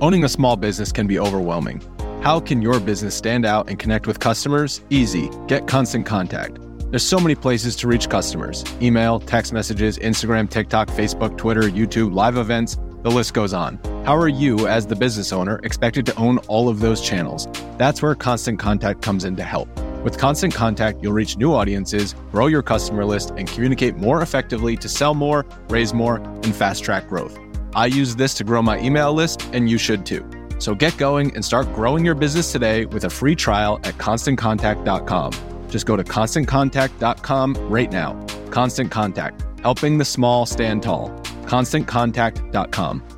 Owning a small business can be overwhelming. How can your business stand out and connect with customers? Easy. Get Constant Contact. There's so many places to reach customers email, text messages, Instagram, TikTok, Facebook, Twitter, YouTube, live events, the list goes on. How are you, as the business owner, expected to own all of those channels? That's where Constant Contact comes in to help. With Constant Contact, you'll reach new audiences, grow your customer list, and communicate more effectively to sell more, raise more, and fast track growth. I use this to grow my email list, and you should too. So get going and start growing your business today with a free trial at constantcontact.com. Just go to constantcontact.com right now. Constant Contact, helping the small stand tall. ConstantContact.com.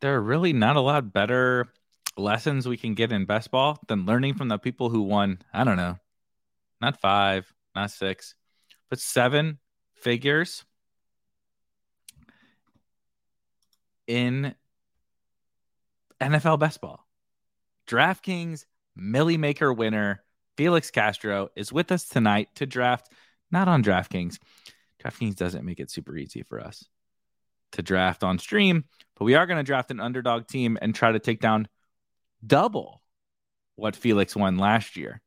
there are really not a lot better lessons we can get in best ball than learning from the people who won, I don't know, not five, not six, but seven figures in NFL best ball. DraftKings Milly Maker winner Felix Castro is with us tonight to draft, not on DraftKings. DraftKings doesn't make it super easy for us to draft on stream, but we are going to draft an underdog team and try to take down double what Felix won last year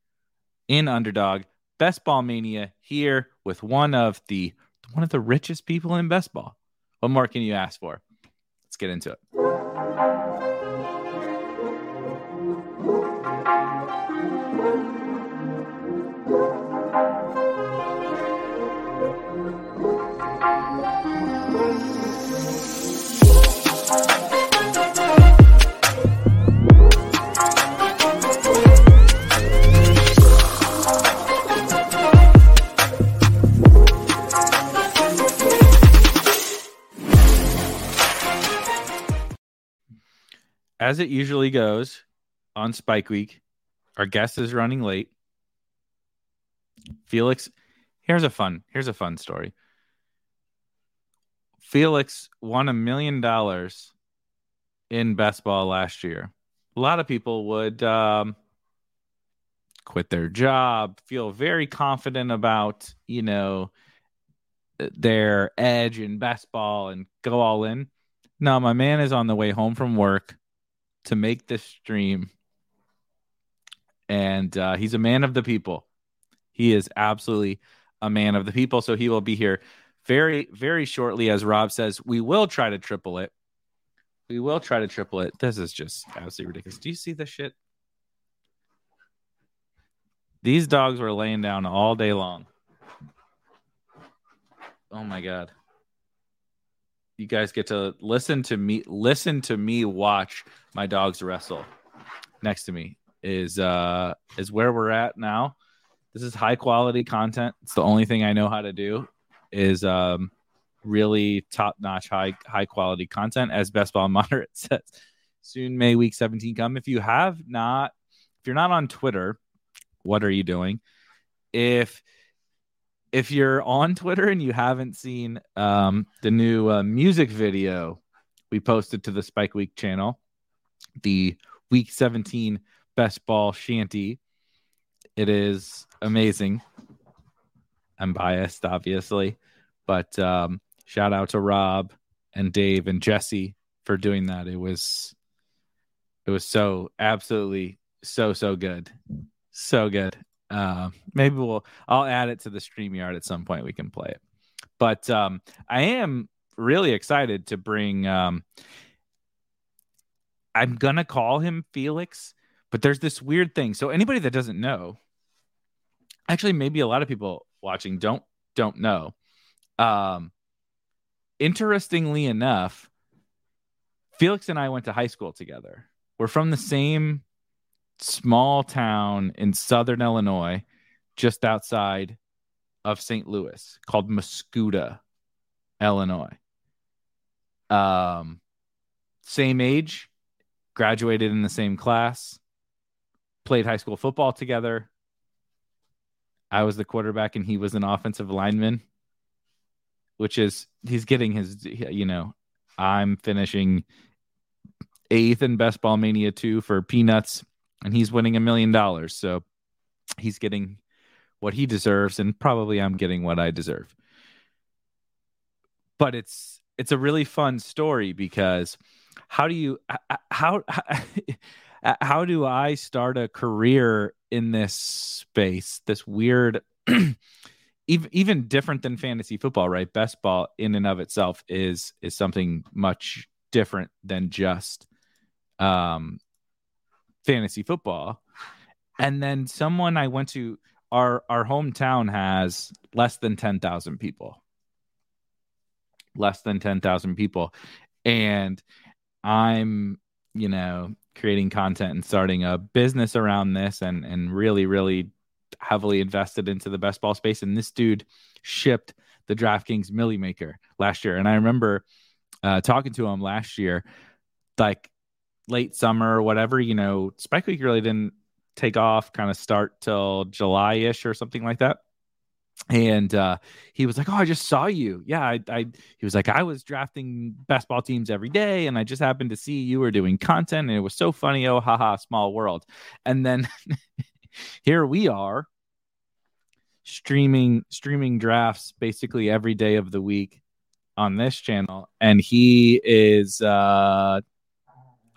in underdog. Best ball mania here with one of the one of the richest people in best ball. What more can you ask for? Let's get into it. As it usually goes on Spike Week, our guest is running late. Felix, here's a fun, here's a fun story. Felix won a million dollars in best ball last year. A lot of people would um, quit their job, feel very confident about, you know, their edge in best ball and go all in. No, my man is on the way home from work to make this stream. And uh, he's a man of the people. He is absolutely a man of the people. So he will be here very, very shortly. As Rob says, we will try to triple it. We will try to triple it. This is just absolutely ridiculous. Do you see this shit? These dogs were laying down all day long. Oh my god you guys get to listen to me listen to me watch my dogs wrestle next to me is uh is where we're at now. This is high quality content. It's the only thing i know how to do is um really top notch high high quality content as best ball moderate says. Soon may week 17 come. If you have not if you're not on twitter what are you doing? If if you're on Twitter and you haven't seen um, the new uh, music video we posted to the Spike Week channel, the Week 17 Best Ball Shanty, it is amazing. I'm biased, obviously, but um, shout out to Rob and Dave and Jesse for doing that. It was, it was so absolutely so so good, so good. Uh, maybe we'll I'll add it to the StreamYard at some point. We can play it. But um, I am really excited to bring. Um, I'm gonna call him Felix, but there's this weird thing. So anybody that doesn't know, actually, maybe a lot of people watching don't don't know. Um, interestingly enough, Felix and I went to high school together. We're from the same small town in southern Illinois, just outside of St. Louis, called Mascoutah, Illinois. Um, same age, graduated in the same class, played high school football together. I was the quarterback and he was an offensive lineman, which is he's getting his, you know, I'm finishing eighth in Best Ball Mania 2 for Peanuts, and he's winning a million dollars. So he's getting what he deserves, and probably I'm getting what I deserve. But it's it's a really fun story because how do you how how, how do I start a career in this space? This weird even even different than fantasy football, right? Best ball in and of itself is is something much different than just um fantasy football. And then someone I went to our our hometown has less than 10,000 people. Less than 10,000 people. And I'm, you know, creating content and starting a business around this and and really really heavily invested into the best ball space and this dude shipped the DraftKings Milly Maker last year and I remember uh, talking to him last year like late summer or whatever you know Spike Week really didn't take off kind of start till July-ish or something like that and uh, he was like, "Oh, I just saw you. Yeah, I, I." He was like, "I was drafting basketball teams every day, and I just happened to see you were doing content, and it was so funny. Oh, haha, small world." And then here we are, streaming streaming drafts basically every day of the week on this channel, and he is uh,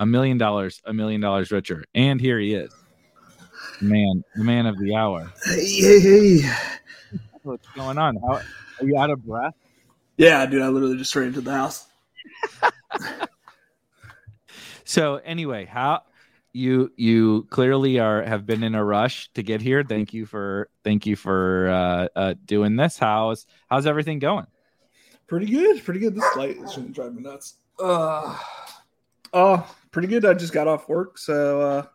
a million dollars, a million dollars richer, and here he is, man, the man of the hour. Hey, hey, hey what's going on? How are you out of breath? Yeah, dude, I literally just ran into the house. so anyway, how you you clearly are have been in a rush to get here. Thank you for thank you for uh, uh, doing this. How's how's everything going? Pretty good, pretty good. This light is going to drive me nuts. Uh, oh, pretty good. I just got off work, so uh,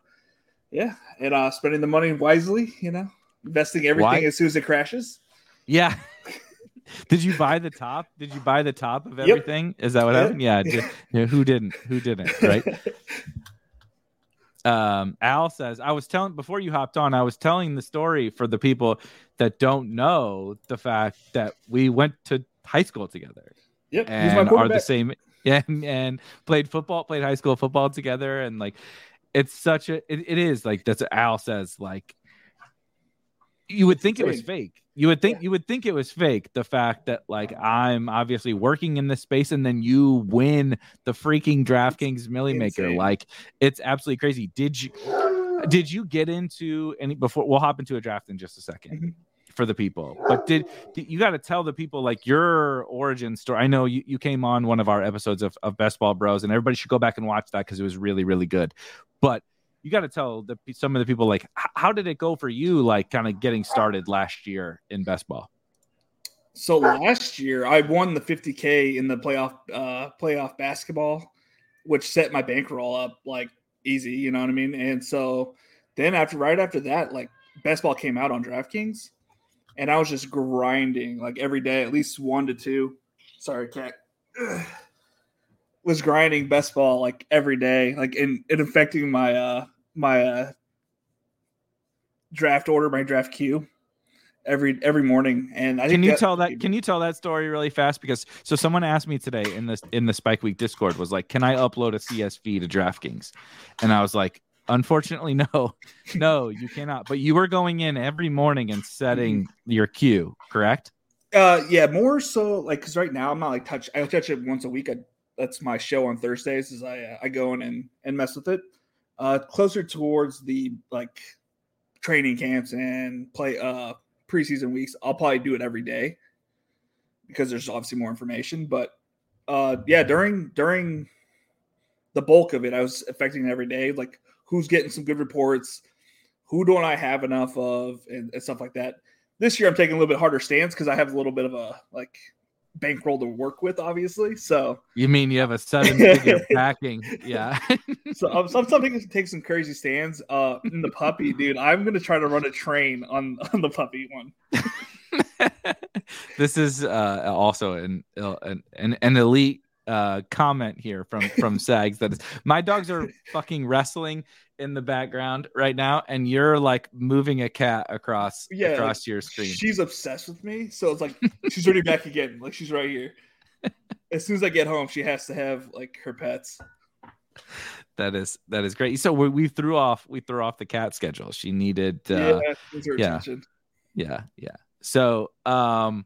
yeah, and uh, spending the money wisely. You know, investing everything Why? as soon as it crashes. Yeah. Did you buy the top? Did you buy the top of everything? Yep. Is that what yep. happened? Yeah. Did, yeah. Who didn't? Who didn't? Right. um, Al says, I was telling before you hopped on, I was telling the story for the people that don't know the fact that we went to high school together. Yep. And are the same. Yeah. And, and played football, played high school football together. And like, it's such a, it, it is like, that's what Al says. Like, you would think it was fake. You would think yeah. you would think it was fake. The fact that like I'm obviously working in this space and then you win the freaking DraftKings Milly Maker. Like it's absolutely crazy. Did you did you get into any before we'll hop into a draft in just a 2nd mm-hmm. For the people. But did, did you got to tell the people like your origin story? I know you, you came on one of our episodes of, of Best Ball Bros and everybody should go back and watch that because it was really, really good. But you got to tell the, some of the people like how did it go for you like kind of getting started last year in best ball so last year i won the 50k in the playoff uh playoff basketball which set my bankroll up like easy you know what i mean and so then after right after that like best ball came out on draftkings and i was just grinding like every day at least one to two sorry cat was grinding best ball like every day, like in it affecting my uh my uh draft order, my draft queue every every morning. And I can you that, tell that can you tell that story really fast? Because so someone asked me today in this in the Spike Week Discord was like, Can I upload a CSV to DraftKings? And I was like, Unfortunately, no, no, you cannot. But you were going in every morning and setting mm-hmm. your queue, correct? Uh, yeah, more so like because right now I'm not like touch. I touch it once a week. I that's my show on Thursdays. Is I uh, I go in and and mess with it. Uh, closer towards the like training camps and play uh preseason weeks, I'll probably do it every day because there's obviously more information. But uh, yeah, during during the bulk of it, I was affecting it every day. Like who's getting some good reports, who don't I have enough of, and, and stuff like that. This year, I'm taking a little bit harder stance because I have a little bit of a like bankroll to work with, obviously. So you mean you have a seven figure packing? Yeah. so I'm some people take some crazy stands. Uh, in the puppy, dude, I'm gonna try to run a train on on the puppy one. this is uh also an an an, an elite uh, comment here from from Sags that is, my dogs are fucking wrestling in the background right now, and you're like moving a cat across Yeah, across your screen. She's obsessed with me, so it's like she's already back again. Like she's right here. As soon as I get home, she has to have like her pets. That is that is great. So we, we threw off we threw off the cat schedule. She needed uh, yeah, yeah. attention. yeah yeah so um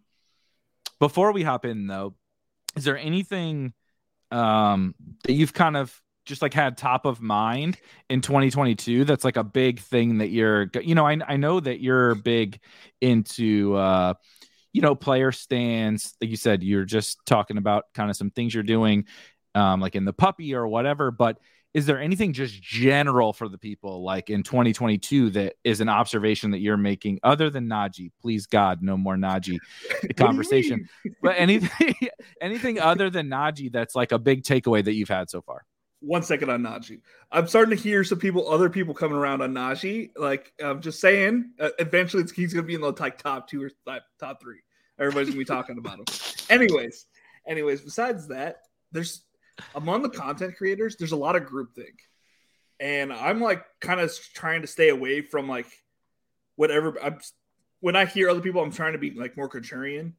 before we hop in though is there anything um that you've kind of just like had top of mind in 2022 that's like a big thing that you're you know i, I know that you're big into uh you know player stands. Like you said you're just talking about kind of some things you're doing um like in the puppy or whatever but is there anything just general for the people like in 2022 that is an observation that you're making other than Najee? Please God, no more Najee What conversation. but anything anything other than Najee that's like a big takeaway that you've had so far. One second on Najee. I'm starting to hear some people, other people coming around on Najee. Like I'm just saying, uh, eventually it's, he's going to be in the like top two or th- top three. Everybody's going to be talking about him. Anyways, anyways, besides that, there's among the content creators, there's a lot of groupthink, and I'm like kind of trying to stay away from like whatever. I'm when I hear other people, I'm trying to be like more contrarian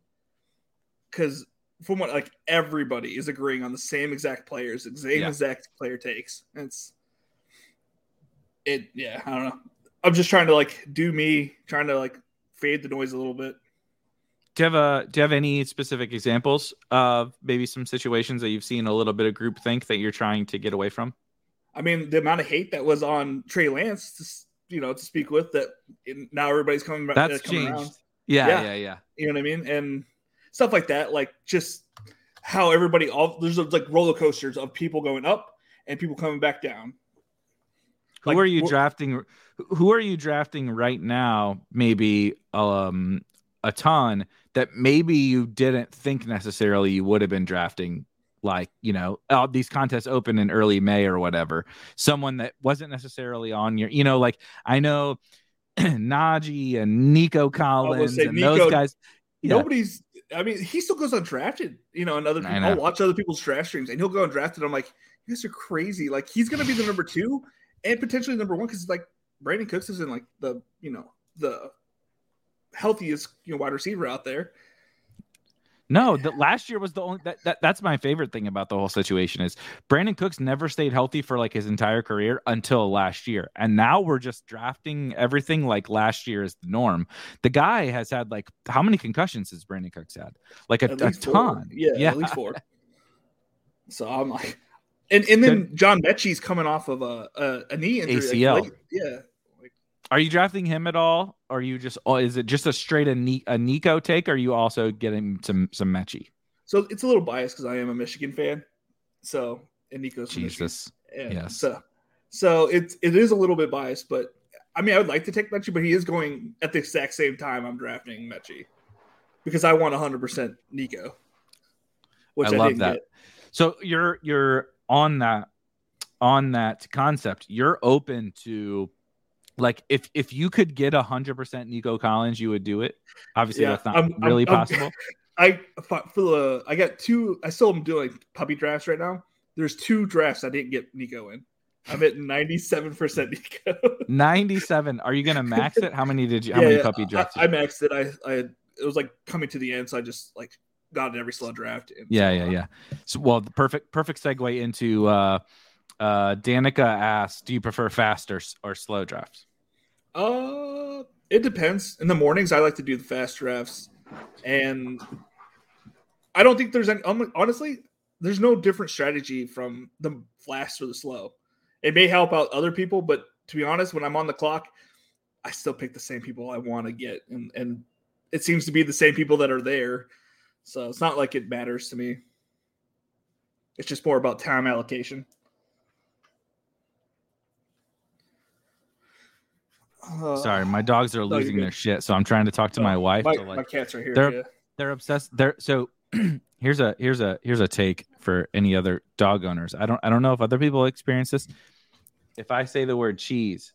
because from what like everybody is agreeing on the same exact players, the same Yeah. exact player takes. It's it, yeah. I don't know. I'm just trying to like do me, trying to like fade the noise a little bit. Do you have a do you have any specific examples of maybe some situations that you've seen a little bit of groupthink that you're trying to get away from? I mean, the amount of hate that was on Trey Lance, to, you know, to speak with that. Now everybody's coming back. That's uh, coming changed. around. Yeah, Yeah. yeah, yeah. You know what I mean? And stuff like that. Like just how everybody all there's like roller coasters of people going up and people coming back down. Who Like, are you drafting? Who are you drafting right now? Maybe um a ton that maybe you didn't think necessarily you would have been drafting. Like you know, these contests open in early May or whatever. Someone that wasn't necessarily on your, you know, like I know Najee and Nico Collins and Nico- those guys. Yeah. Nobody's. I mean, he still goes undrafted. You know, and other people. I'll watch other people's draft streams, and he'll go undrafted. I'm like, you guys are crazy. Like he's gonna be the number two and potentially number one because like Brandin Cooks is in like the you know the healthiest you know wide receiver out there. No, the last year was the only that, that that's my favorite thing about the whole situation is Brandin Cooks never stayed healthy for like his entire career until last year. And now we're just drafting everything like last year is the norm. The guy has had like how many concussions has Brandin Cooks had? Like a, a ton. Yeah, Yeah. at least four. So I'm like, and and then John Metchie's coming off of a a, a knee injury. ACL. late- yeah. Are you drafting him at all? Or are you just or is it just a straight a, a Nico take? Or are you also getting some some Metchie? so it's a little biased because I am a Michigan fan. So and Nico's Jesus. Yeah. Yes. So so it's it is a little bit biased, but I mean I would like to take Metchie, but he is going at the exact same time I'm drafting Metchie because I want 100 percent Nico, which I I, love that. get. So you're you're on that on that concept. You're open to like if if you could get a hundred percent Nico Collins, you would do it. Obviously, Yeah, that's not I'm- I'm- really I'm- possible. I for the I got two. I still am doing puppy drafts right now. There's two drafts I didn't get Nico in. I'm at 97 percent Nico. Ninety-seven. Are you gonna max it? How many did you? How many puppy drafts? I, I maxed it. I, I it was like coming to the end, so I just like got it every slow draft. And yeah, yeah, yeah. So, well, the perfect perfect segue into uh, uh, Danica asks, "Do you prefer fast or or slow drafts?" Uh, it depends. In the mornings, I like to do the fast drafts, and I don't think there's any. Honestly, there's no different strategy from the fast or the slow. It may help out other people, but to be honest, when I'm on the clock, I still pick the same people I want to get, and and it seems to be the same people that are there. So it's not like it matters to me. It's just more about time allocation. Uh, Sorry, my dogs are losing their shit, so I'm trying to talk to my wife. My, like, my cats are here. they're- yeah. they're obsessed they're so here's a here's a here's a take for any other dog owners i don't i don't know if other people experience this if i say the word cheese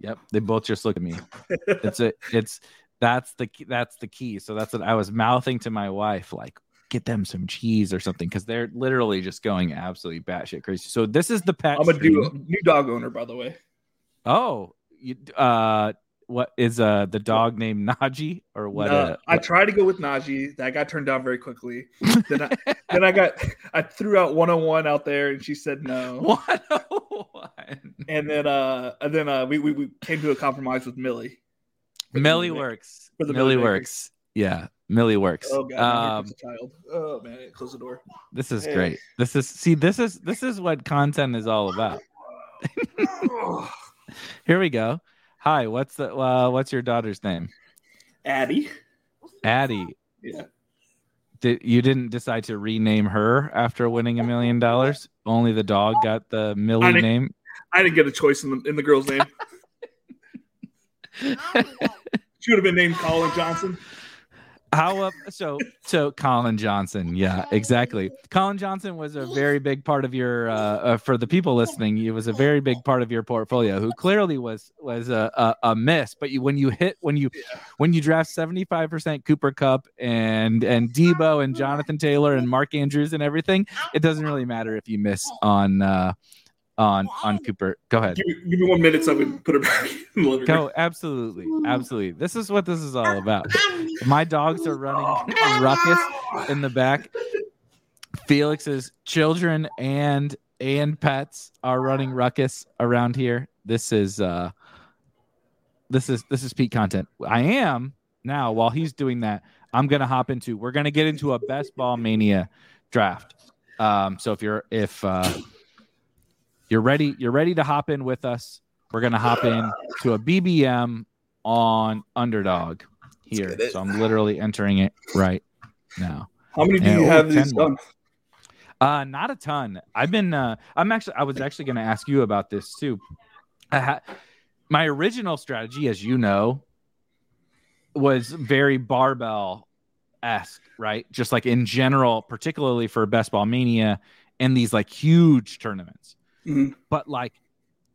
yep they both just look at me it's a it's that's the key- that's the key so that's what i was mouthing to my wife like get them some cheese or something because they're literally just going absolutely batshit crazy. So this is the pet. I'm a new, new dog owner, by the way. Oh, you, uh, what is uh the dog named Najee or what? No, uh, I tried to go with Najee. That got turned down very quickly. then, I, then I got I threw out 101 out there, and she said no. what? one? And then uh and then uh we, we, we came to a compromise with Millie. Millie works. for the Millie Millie works. Yeah, Millie works. Oh god, um, a child. Oh man, close the door. this is Hey. great. This is see. This is this is what content is all about. Here we go. Hi, what's the uh, what's your daughter's name? Addie. Addie. Yeah. Did you didn't decide to rename her after winning a million dollars? Only the dog got the Millie I name. I didn't get a choice in the in the girl's name. She would have been named Colin Johnson. How up? So so Colin Johnson, yeah, exactly. Colin Johnson was a very big part of your uh, uh, for the people listening. it was a very big part of your portfolio. Who clearly was was a a, a miss, but you when you hit when you when you draft seventy five percent Cooper Kupp and and Deebo and Jonathan Taylor and Mark Andrews and everything, it doesn't really matter if you miss on uh, on on Cooper. Go ahead. Give me, give me one minute so I can put her back in the living room. Go absolutely, absolutely. This is what this is all about. My dogs are running ruckus in the back. Felix's children and and pets are running ruckus around here. This is uh this is this is peak content. I am now while he's doing that, I'm gonna hop into we're gonna get into a best ball mania draft. Um so if you're if uh you're ready, you're ready to hop in with us. We're gonna hop in to a BBM on underdog here. So I'm literally entering it right now. How many do Yeah, you ooh, have 10 these done? Uh, not a ton. I've been. Uh, I'm actually. I was actually going to ask you about this too. I ha- my original strategy, as you know, was very barbell esque, right? Just like in general, particularly for Best Ball Mania and these like huge tournaments. Mhm. But like,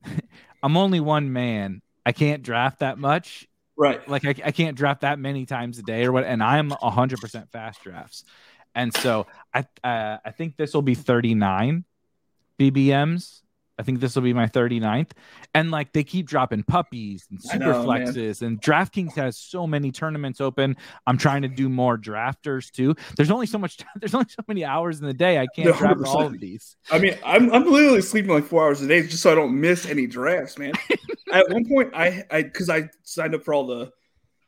I'm only one man. I can't draft that much Right. like I, I can't draft that many times a day or what and i'm 100% fast drafts and so i uh, i think this will be 39 bbms i think this will be my 39th and like they keep dropping puppies and super know, man. flexes and draftkings has so many tournaments open i'm trying to do more drafters too there's only so much there's only so many hours in the day i can't No, draft all of these I mean, I'm I'm literally sleeping like four hours a day just so I don't miss any drafts, man. At one point, I I because I signed up for all the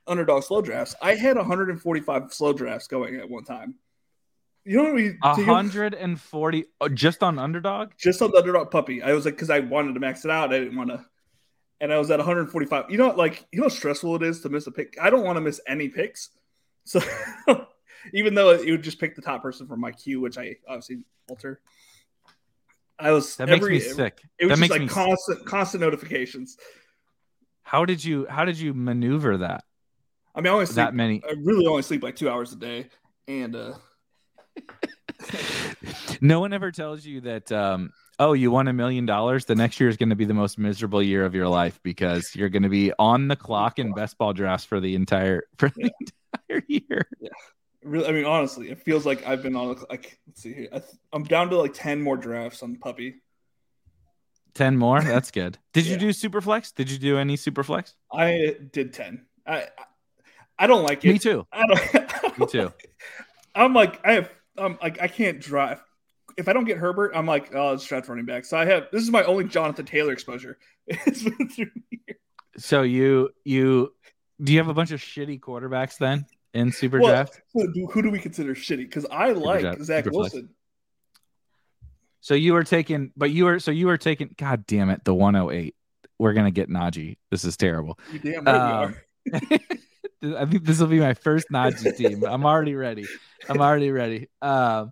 underdog slow drafts. I had 145 slow drafts going at one time. You know what I mean? A 140 oh, just on underdog just on the underdog puppy. I was like, because I wanted to max it out. I didn't want to, and I was at 145. You know, like you know how stressful it is to miss a pick. I don't want to miss any picks. So even though it would just pick the top person from my queue, which I obviously alter. I was that makes every, me sick It was that just makes like sick. constant, constant notifications. how did you how did you maneuver that I mean, I only sleep. that many I really only sleep like two hours a day, and uh no one ever tells you that um oh you won a million dollars the next year is going to be the most miserable year of your life because you're going to be on the clock in best ball drafts for the entire for the entire year really, I mean, honestly, it feels like I've been on like let's see here. I th- I'm down to like ten more drafts on puppy. 10 more that's good did you Yeah. do superflex did you do any superflex I did ten. I I don't like it. me too I don't, i me too I'm like I have I'm like I can't drive. If I don't get Herbert, I'm like oh, it's draft running back. So I have this is my only Jonathan Taylor exposure. It's been through here. so you you do you have a bunch of shitty quarterbacks then in super Well, draft Who do, who do we consider shitty? Because I like draft- Zach super flex. Wilson. so you were taking but you were so you were taking god damn it the 108 we're gonna get Najee. This is terrible. You damn right Um, we are. I think this will be my first Najee team. I'm already ready. I'm already ready. Um,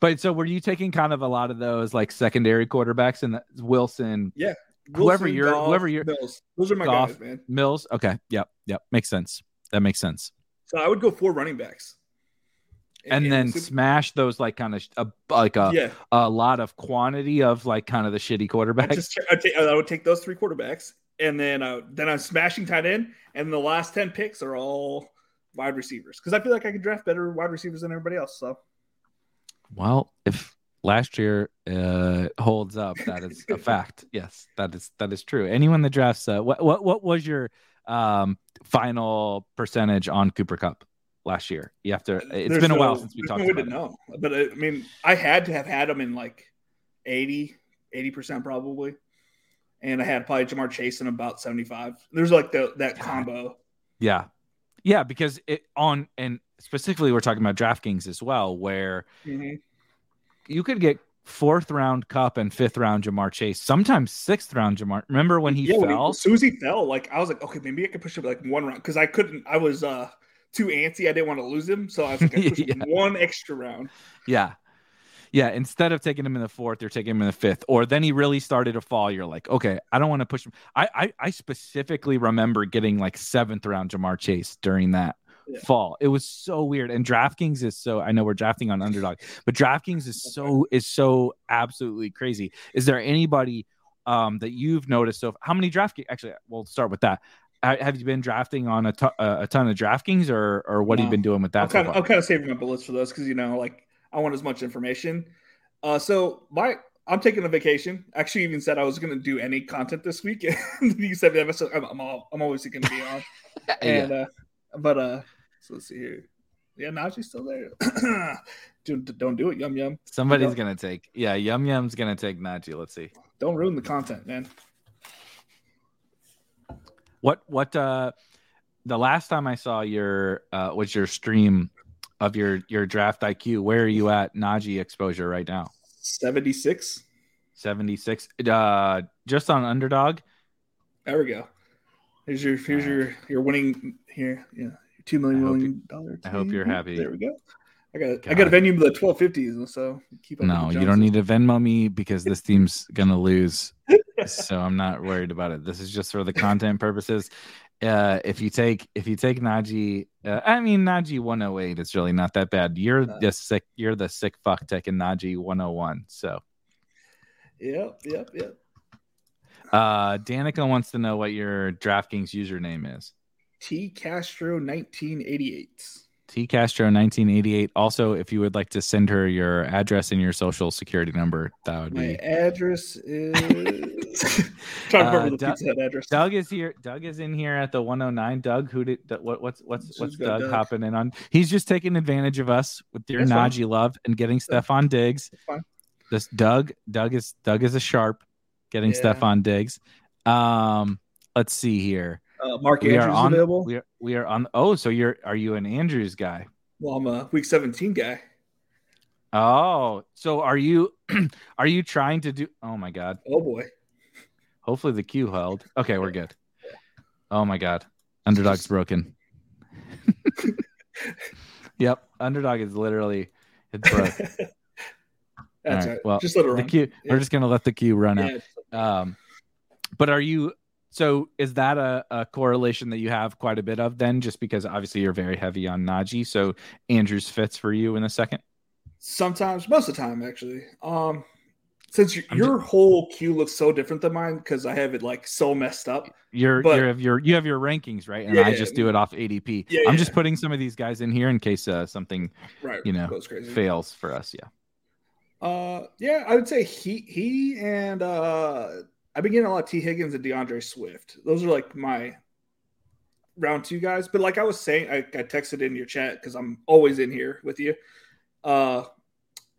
but so were you taking kind of a lot of those like secondary quarterbacks and Wilson, Yeah. whoever you're- whoever you're- Mills. Those are my guys, man. Mills? Okay. Yep. Yep. Makes sense. That makes sense. So I would go four running backs. And then super- smash those like kind of a, like a, yeah, a lot of quantity of like kind of the shitty I quarterbacks. just I, take, I would take those three quarterbacks, and then uh, then I'm smashing tight end, and the last ten picks are all wide receivers because I feel like I can draft better wide receivers than everybody else. So, well, if last year uh, holds up, that is a fact. Yes, that is that is true. Anyone that drafts, uh, what what what was your um, final percentage on Cooper Kupp last year? You have to. It's there's been a no- while since we talked no about it. know. But uh, I mean, I had to have had him in like 80 percent probably, and I had probably Ja'Marr Chase in about seventy five. There's like the that combo. Yeah, yeah, because it on and specifically we're talking about DraftKings as well, where Mhm. you could get fourth round Kupp and fifth round Ja'Marr Chase, sometimes sixth round Ja'Marr. Remember when he yeah, fell? as soon as he fell, like I was like, okay, maybe I could push him like one round because I couldn't. I was uh too antsy. I didn't want to lose him, so I was like, I pushed Yeah. one extra round. Yeah. Yeah. Instead of taking him in the fourth, they're taking him in the fifth. Or then he really started to fall. You're like, okay, I don't want to push him. I, I I specifically remember getting like seventh round Ja'Marr Chase during that Yeah. fall. It was so weird. And DraftKings is so I know we're drafting on underdog, but DraftKings is so is so absolutely crazy. Is there anybody um that you've noticed so how many DraftKings actually we'll start with that. Ha- Have you been drafting on a to- a ton of DraftKings or or what have you been doing with that? I'm so kind of far? I'm kind of saving my bullets for those because you know, like I want as much information. Uh, so my I'm taking a vacation. Actually, even said I was going to do any content this week. you said that, so I'm I'm, all, I'm always going to be on. And uh, but uh, so let's see here. Yeah, Najee's still there. Dude, don't do it, yum yum. Somebody's Don't- gonna take. Yeah, Yum Yum's gonna take Najee. Let's see. Don't ruin the content, man. What what uh the last time I saw your uh was your stream of your your draft IQ. Where are you at Najee exposure right now? Seventy six. 76. Uh just on underdog. There we go. Here's your here's your your winning here. Yeah, two million million dollar. I hope you're happy. There we go. I got I got a venue with the twelve fifties, so keep up. No, you don't need to Venmo me because this team's gonna lose. so I'm not worried about it. This is just for the content purposes. Uh, if you take if you take Najee, uh, I mean Najee 108, it's really not that bad. You're No. the sick. You're the sick fuck taking Najee 101. So Yep, yep, yep. uh, Danica wants to know what your DraftKings username is. T Castro nineteen eighty eight. T Castro 1988. Also, if you would like to send her your address and your social security number, that would My be. My address is trying to Uh, the Doug- address. Doug is here. Doug is in here at the 109. Doug, who did what, what's what's Who's what's Doug, Doug? hopping in on? He's just taking advantage of us with your. Najee love and getting Stefon Diggs. This Doug, Doug is Doug is a sharp, getting Yeah. Stefon Diggs. Um, let's see here. Uh, Mark We are Andrews on. available. We are we are on. Oh, so you're are you an Andrews guy? Well, I'm a week seventeen guy. Oh, so are you are you trying to do? Oh my god. Oh boy. Hopefully the queue held. Okay, we're good. Oh my god. Underdog's broken. yep. Underdog is literally it's broke. That's All right, right. well, Just let it The run. queue we're just gonna let the queue run out. Um but are you so is that a, a correlation that you have quite a bit of then just because obviously you're very heavy on Najee so Andrews fits for you in a second Sometimes, most of the time, actually. Um, since your, I'm whole queue looks so different than mine because I have it like so messed up. you're But- you have your you have your rankings right and Yeah, I yeah. just do it off ADP Yeah, I'm yeah. just putting some of these guys in here in case uh, something Right. You know, goes crazy. fails for us yeah Uh, yeah, I would say he he and uh, I've been getting a lot of Tee Higgins and D'Andre Swift. Those are like my round two guys. But like I was saying, I, I texted in your chat because I'm always in here with you. Uh,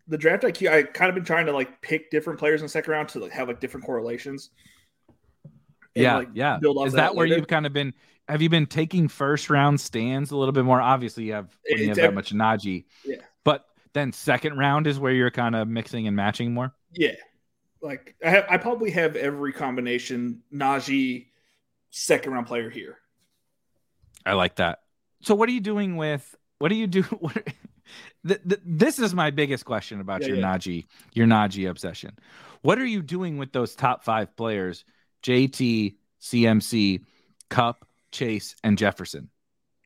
the draft IQ, I kind of been trying to like pick different players in the second round to like have like different correlations. Yeah, like, yeah. build off Is that, where later. you've kind of been? Have you been taking first round stands a little bit more? Obviously, you have when you have that much Najee. Yeah. But then second round is where you're kind of mixing and matching more. Yeah. Like I have I probably have every combination Najee second round player here. I like that. So, what are you doing with? What do you do? What, th- th- this is my biggest question about Yeah, your yeah. Najee, your Najee obsession. What are you doing with those top five players? JT, CMC, Kupp, Chase, and Jefferson.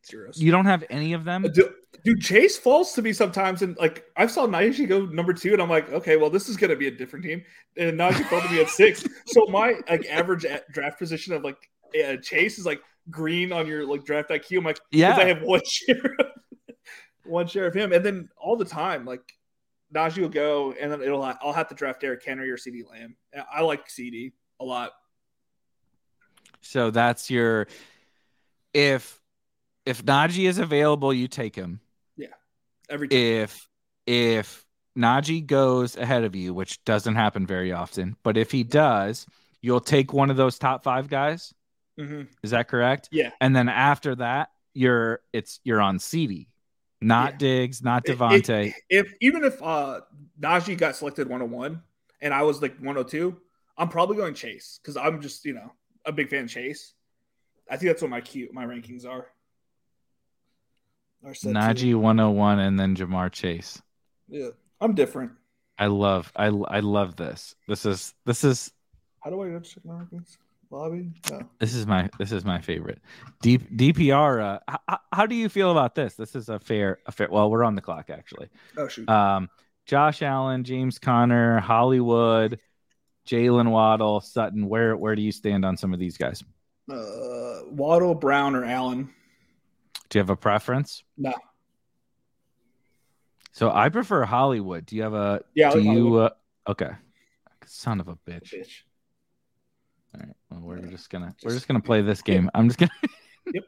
Zeros. You don't have any of them. Dude, dude, Chase falls to me sometimes, and like I saw Najee go number two, and I'm like, okay, well, this is gonna be a different team. And Najee fell to me at six, so my like average at draft position of like uh, Chase is like green on your like draft IQ. I'm like, Yeah. I have one share, of, one share of him, and then all the time, like Najee will go, and then it'll I'll have to draft Derrick Henry or CeeDee Lamb. I like CeeDee a lot. So that's your if if Najee is available, you take him. Yeah. Every time. If if Najee goes ahead of you, which doesn't happen very often, but if he does, you'll take one of those top five guys. Mhm. Is that correct? Yeah. And then after that, you're it's you're on CeeDee, not Yeah. Diggs, not Devontae. it- if even if uh Najee got selected 101 and I was like 102, I'm probably going Chase because I'm just you know a big fan of Chase. I think that's what my cute my rankings are. To. Najee 101 and then Ja'Marr Chase. Yeah, I'm different. I love I I love this. This is this is How do I check my rankings? Lobby? No. this is my this is my favorite. D, DPR uh, how, how do you feel about this? This is a fair a fair well, we're on the clock actually. Oh shoot. Um Josh Allen, James Conner, Hollywood, Jaylen Waddle, Sutton. Where where do you stand on some of these guys? Uh, Waddle, Brown, or Allen? Do you have a preference? No. So I prefer Hollywood. Do you have a? Yeah, Do like you? Uh, okay. Son of a bitch. Bitch. All right. Well, we're Yeah. just gonna we're Just- just gonna play this game. I'm just gonna. Yep.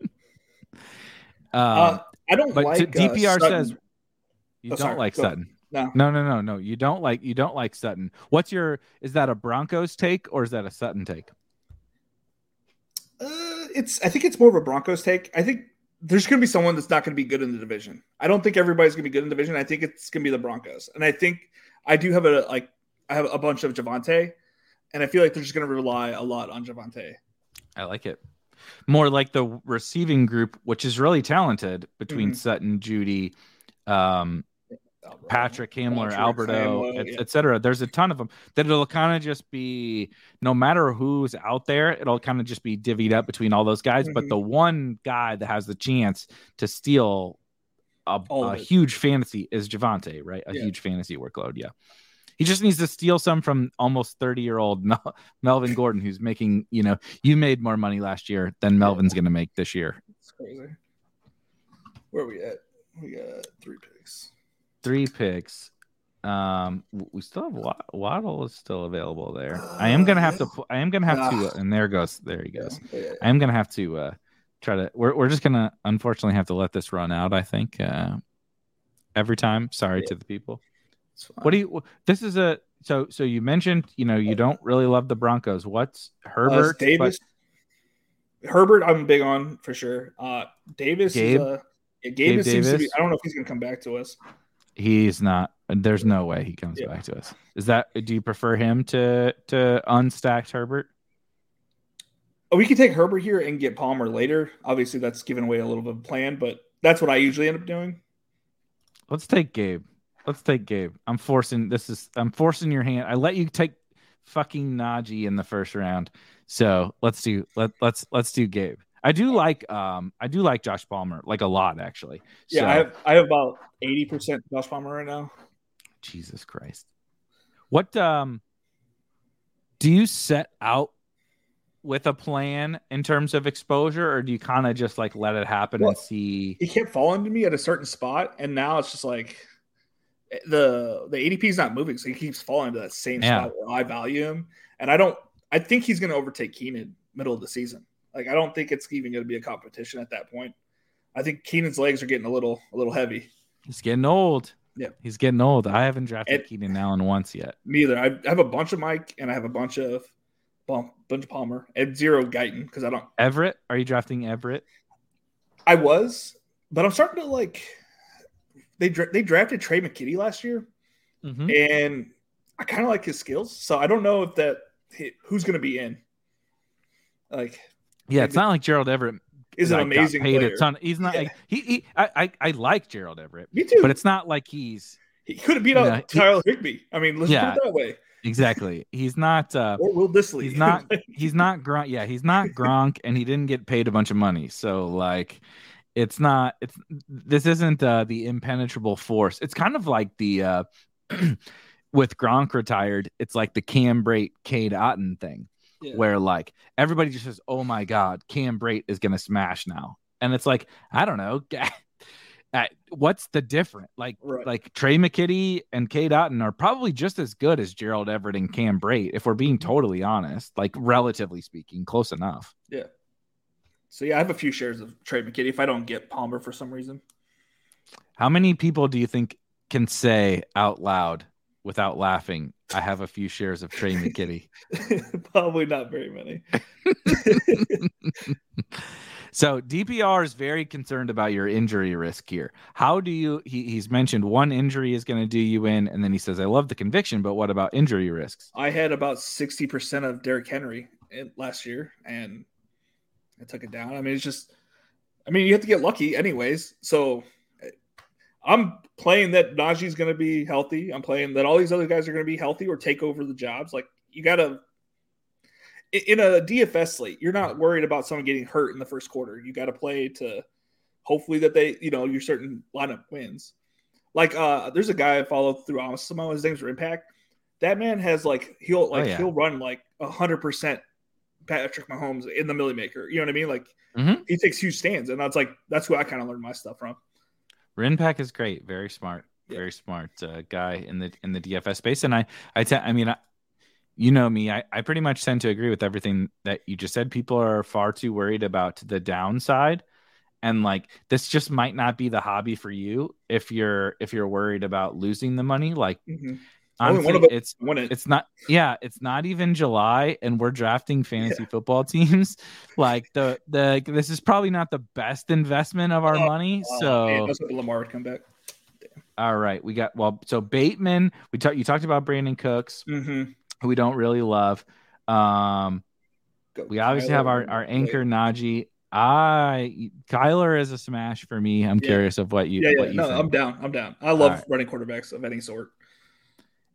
Um, Uh, I don't but like to- uh, DPR says you Oh, don't sorry. like Go. Sutton. no. No, no, no, no. You don't like you don't like Sutton. What's your? Is that a Broncos take or is that a Sutton take? Uh, it's. I think it's more of a Broncos take. I think there's going to be someone that's not going to be good in the division. I don't think everybody's going to be good in the division. I think it's going to be the Broncos, and I think I do have a like. I have a bunch of Javonte, and I feel like they're just going to rely a lot on Javonte. I like it. More like the receiving group, which is really talented between Mhm. Sutton, Jeudy, um, Patrick Hamler, Patrick Alberto, Hamler, et, yeah. et cetera. There's a ton of them that it'll kind of just be no matter who's out there, it'll kind of just be divvied up between all those guys. But Mhm. the one guy that has the chance to steal a, a huge fantasy is Javonte, right? A Yeah. huge fantasy workload. Yeah. He just needs to steal some from almost 30 year old Mel- Melvin Gordon, who's making, you know, you made more money last year than Melvin's going to make this year. It's crazy. Where are we at? We got three picks. Three picks. Um, we still have Wa- Waddle is still available there. I am gonna have to. I am gonna have to. Ah. and there goes. There he goes. I am gonna have to uh try to. We're we're just gonna unfortunately have to let this run out. I think uh every time. Sorry Yeah. to the people. What do you? This is a. So so you mentioned you know you don't really love the Broncos. What's Uh, Herbert? Davis. Herbert, I'm big on for sure. Uh, Davis Gabe? is uh, yeah, Gabe, seems to be. I don't know if he's going to come back to us. He's not. There's no way he comes Yeah. back to us. Is that? Do you prefer him to to unstacked Herbert? Oh, we could take Herbert here and get Palmer later. Obviously, that's giving away a little bit of plan, but that's what I usually end up doing. Let's take Gabe. Let's take Gabe. I'm forcing this is I'm forcing your hand. I let you take fucking Najee in the first round. So let's do let let's let's do Gabe. I do like um I do like Josh Palmer like a lot actually. Yeah, So- I have I have about eighty percent Josh Palmer right now. Jesus Christ. What um do you set out with a plan in terms of exposure or do you kind of just like let it happen Well, and see He kept falling to me at a certain spot, and now it's just like the the ADP is not moving, so he keeps falling to that same Yeah. spot where I value him, and I don't. I think he's going to overtake Keenan middle of the season. Like I don't think it's even going to be a competition at that point. I think Keenan's legs are getting a little a little heavy. he's getting old. Yeah. He's getting old. I haven't drafted And- Keenan Allen once yet. Neither. I have a bunch of Mike and I have a bunch of bump, bunch of Palmer and zero Guyton because I don't. Everett, are you drafting Everett? I was, but I'm starting to like. They dra- they drafted Tre' McKitty last year, Mm-hmm. and I kind of like his skills. So I don't know if that who's going to be in. Like, Yeah, it's not like Gerald Everett is an like, got amazing paid player. a ton. He's not Yeah. like he, he I, I I like Gerald Everett, Me too. but it's not like he's he could have beat out Tyler Higbee. I mean, let's Yeah. put it that way. exactly. He's not. uh Or Will Dissly. He's not. He's not Gronk. Yeah, he's not Gronk, and he didn't get paid a bunch of money. So like, it's not. It's this isn't uh, the impenetrable force. It's kind of like the uh with Gronk retired. It's like the Cam Brate, Cade Otton thing, yeah. where like everybody just says, "Oh my god, Cam Brate is to smash now," and it's like I don't know. what's the difference? Like, right. like Tre' McKitty and Cade Otton are probably just as good as Gerald Everett and Cam Brate, if we're being mm-hmm. totally honest. Like, relatively speaking, close enough. Yeah. So yeah, I have a few shares of Tre' McKitty if I don't get Palmer for some reason. How many people do you think can say out loud without laughing, I have a few shares of Tre' McKitty? Probably not very many. So DPR is very concerned about your injury risk here. How do you? He, he's mentioned one injury is going to do you in, and then he says, "I love the conviction, but what about injury risks?" I had about sixty percent of Derrick Henry last year, and I took it down. I mean, it's just, I mean, you have to get lucky, anyways. So I'm playing that Najee's going to be healthy. I'm playing that all these other guys are going to be healthy or take over the jobs. Like you got to in a DFS slate, you're not worried about someone getting hurt in the first quarter. You got to play to hopefully that they, you know, your certain lineup wins. Like uh there's a guy I follow through Awesemo, his name's Impact. That man has like he'll oh, like oh, yeah. he'll run like a hundred percent Patrick Mahomes in the Milly Maker. You know what I mean? Like mm-hmm. he takes huge stands, and that's like that's who I kind of learned my stuff from. Rinpack is great, very smart, yeah. very smart uh, guy in the in the DFS space, and I I, te- I mean I, you know me, I, I pretty much tend to agree with everything that you just said. People are far too worried about the downside. And like this just might not be the hobby for you if you're if you're worried about losing the money. Like mm-hmm. Honestly, it's it. it's not yeah, it's not even July and we're drafting fantasy yeah. football teams. like the the this is probably not the best investment of our oh, money. Oh, so man, that's what Lamar would come back. All right, we got well. So Bateman, we talked. You talked about Brandin Cooks. Mm-hmm who we don't really love. Um, we obviously Kyler have our, our anchor Najee. I Kyler is a smash for me. I'm yeah. curious of what you. Yeah, yeah. What you no. I'm down. I'm down. I love right. running quarterbacks of any sort.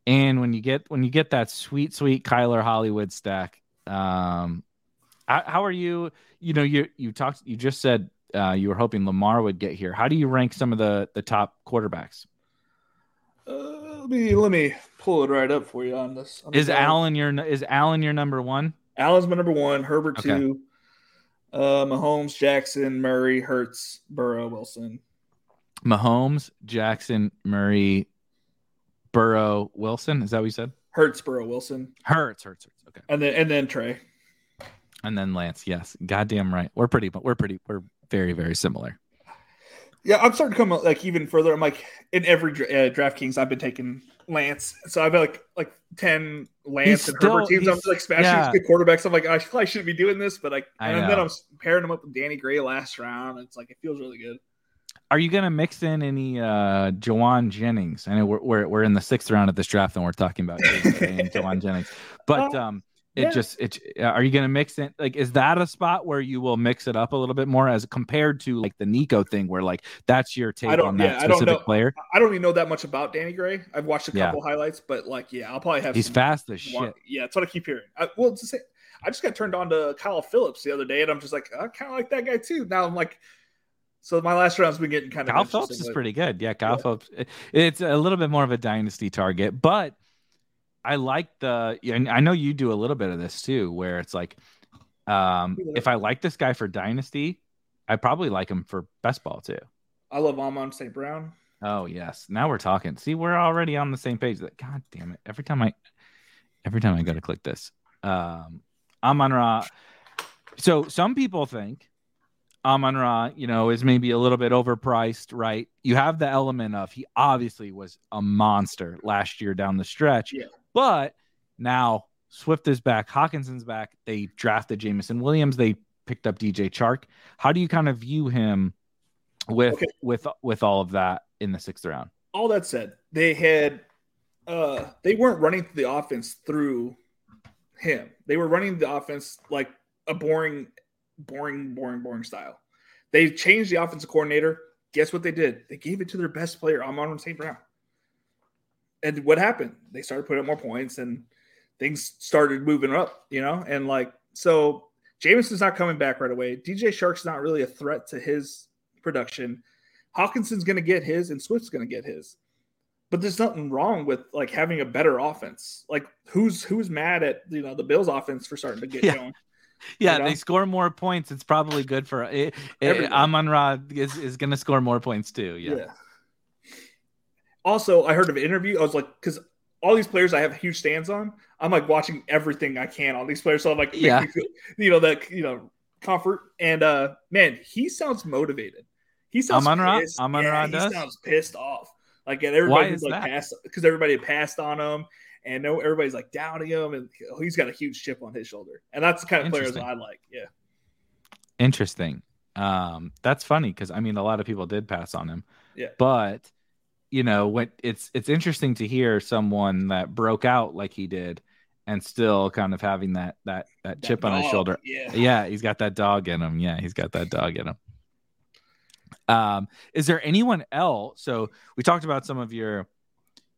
And when you get when you get that sweet sweet Kyler Hollywood stack, um, how, are you? You know, you you talked. You just said uh, you were hoping Lamar would get here. How do you rank some of the the top quarterbacks? Uh, let me let me pull it right up for you on this. Is Allen your is Allen your number one? Allen's my number one. Herbert okay. two. Uh, Mahomes, Jackson, Murray, Hurts, Burrow, Wilson. Mahomes, Jackson, Murray, Burrow, Wilson. Is that what you said? Hurts, Burrow, Wilson. Hurts, Hurts, Hurts. Okay. And then and then Trey. And then Lance. Yes, goddamn right. We're pretty, but we're pretty, we're very, very similar. Yeah, I'm starting to come like even further. I'm like in every uh, DraftKings, I've been taking Lance, so I've like like ten Lance he's and still, Herbert teams. I'm like smashing yeah. good quarterbacks. I'm like, I probably shouldn't be doing this, but like, and then I'm pairing them up with Danny Gray last round. It's like it feels really good. Are you gonna mix in any uh Jauan Jennings? I know we're, we're we're in the sixth round of this draft and we're talking about Jauan Jennings, but uh, um it yeah. just it are you going to mix it like is that a spot where you will mix it up a little bit more as compared to like the Nico thing where like that's your take on that yeah, specific player? I don't even know that much about Danny Gray. I've watched a couple yeah. highlights, but like yeah, I'll probably have. He's fast as shit. Yeah, that's what I keep hearing. I, well, to say, I just got turned on to Kyle Phillips the other day, and I'm just like, I kind of like that guy too. Now I'm like. So my last round's been getting kind of. Kyle Phillips is pretty good. Yeah, Kyle Phillips. It's a little bit more of a dynasty target, but I like the, and I know you do a little bit of this too, where it's like, um, if I like this guy for Dynasty, I probably like him for best ball too. I love Amon St. Brown. Oh yes, now we're talking. See, we're already on the same page. Like, God damn it! Every time I, every time I go to click this, um, Amon Ra. So some people think Amon Ra, you know, is maybe a little bit overpriced, right? You have the element of he obviously was a monster last year down the stretch. Yeah. But now Swift is back, Hockenson's back. They drafted Jameson Williams. They picked up DJ Chark. How do you kind of view him with okay. with with all of that in the sixth round? All that said, they had uh they weren't running the offense through him. They were running the offense like a boring, boring, boring, boring style. They changed the offensive coordinator. Guess what they did? They gave it to their best player, Amon St. Brown and what happened? They started putting up more points and things started moving up, you know? And like, so Jameson's not coming back right away. DJ Chark's not really a threat to his production. Hockenson's going to get his and Swift's going to get his. but there's nothing wrong with like having a better offense. Like who's who's mad at you know the Bills offense for starting to get Yeah. going? Yeah, You know? they score more points. It's probably good for it. it Amon Ra is, is going to score more points too. Yeah. Also, I heard of an interview. I was like, because all these players I have huge stands on, I'm like watching everything I can on these players. So I'm like, Yeah. feel, you know, that you know, comfort. And uh man, he sounds motivated. He sounds Amon-Ra? pissed. Amon-Ra he does? sounds pissed off. Like and everybody Why was is like that? passed because everybody had passed on him. And no, everybody's like doubting him, and he's got a huge chip on his shoulder, and that's the kind of players. I like. Yeah, Interesting. Um, that's funny because I mean a lot of people did pass on him. Yeah. But you know, when it's it's interesting to hear someone that broke out like he did and still kind of having that that that, chip on his shoulder. Yeah, Yeah, he's got that dog in him. Yeah, he's got that dog in him. Um, is there anyone else? So we talked about some of your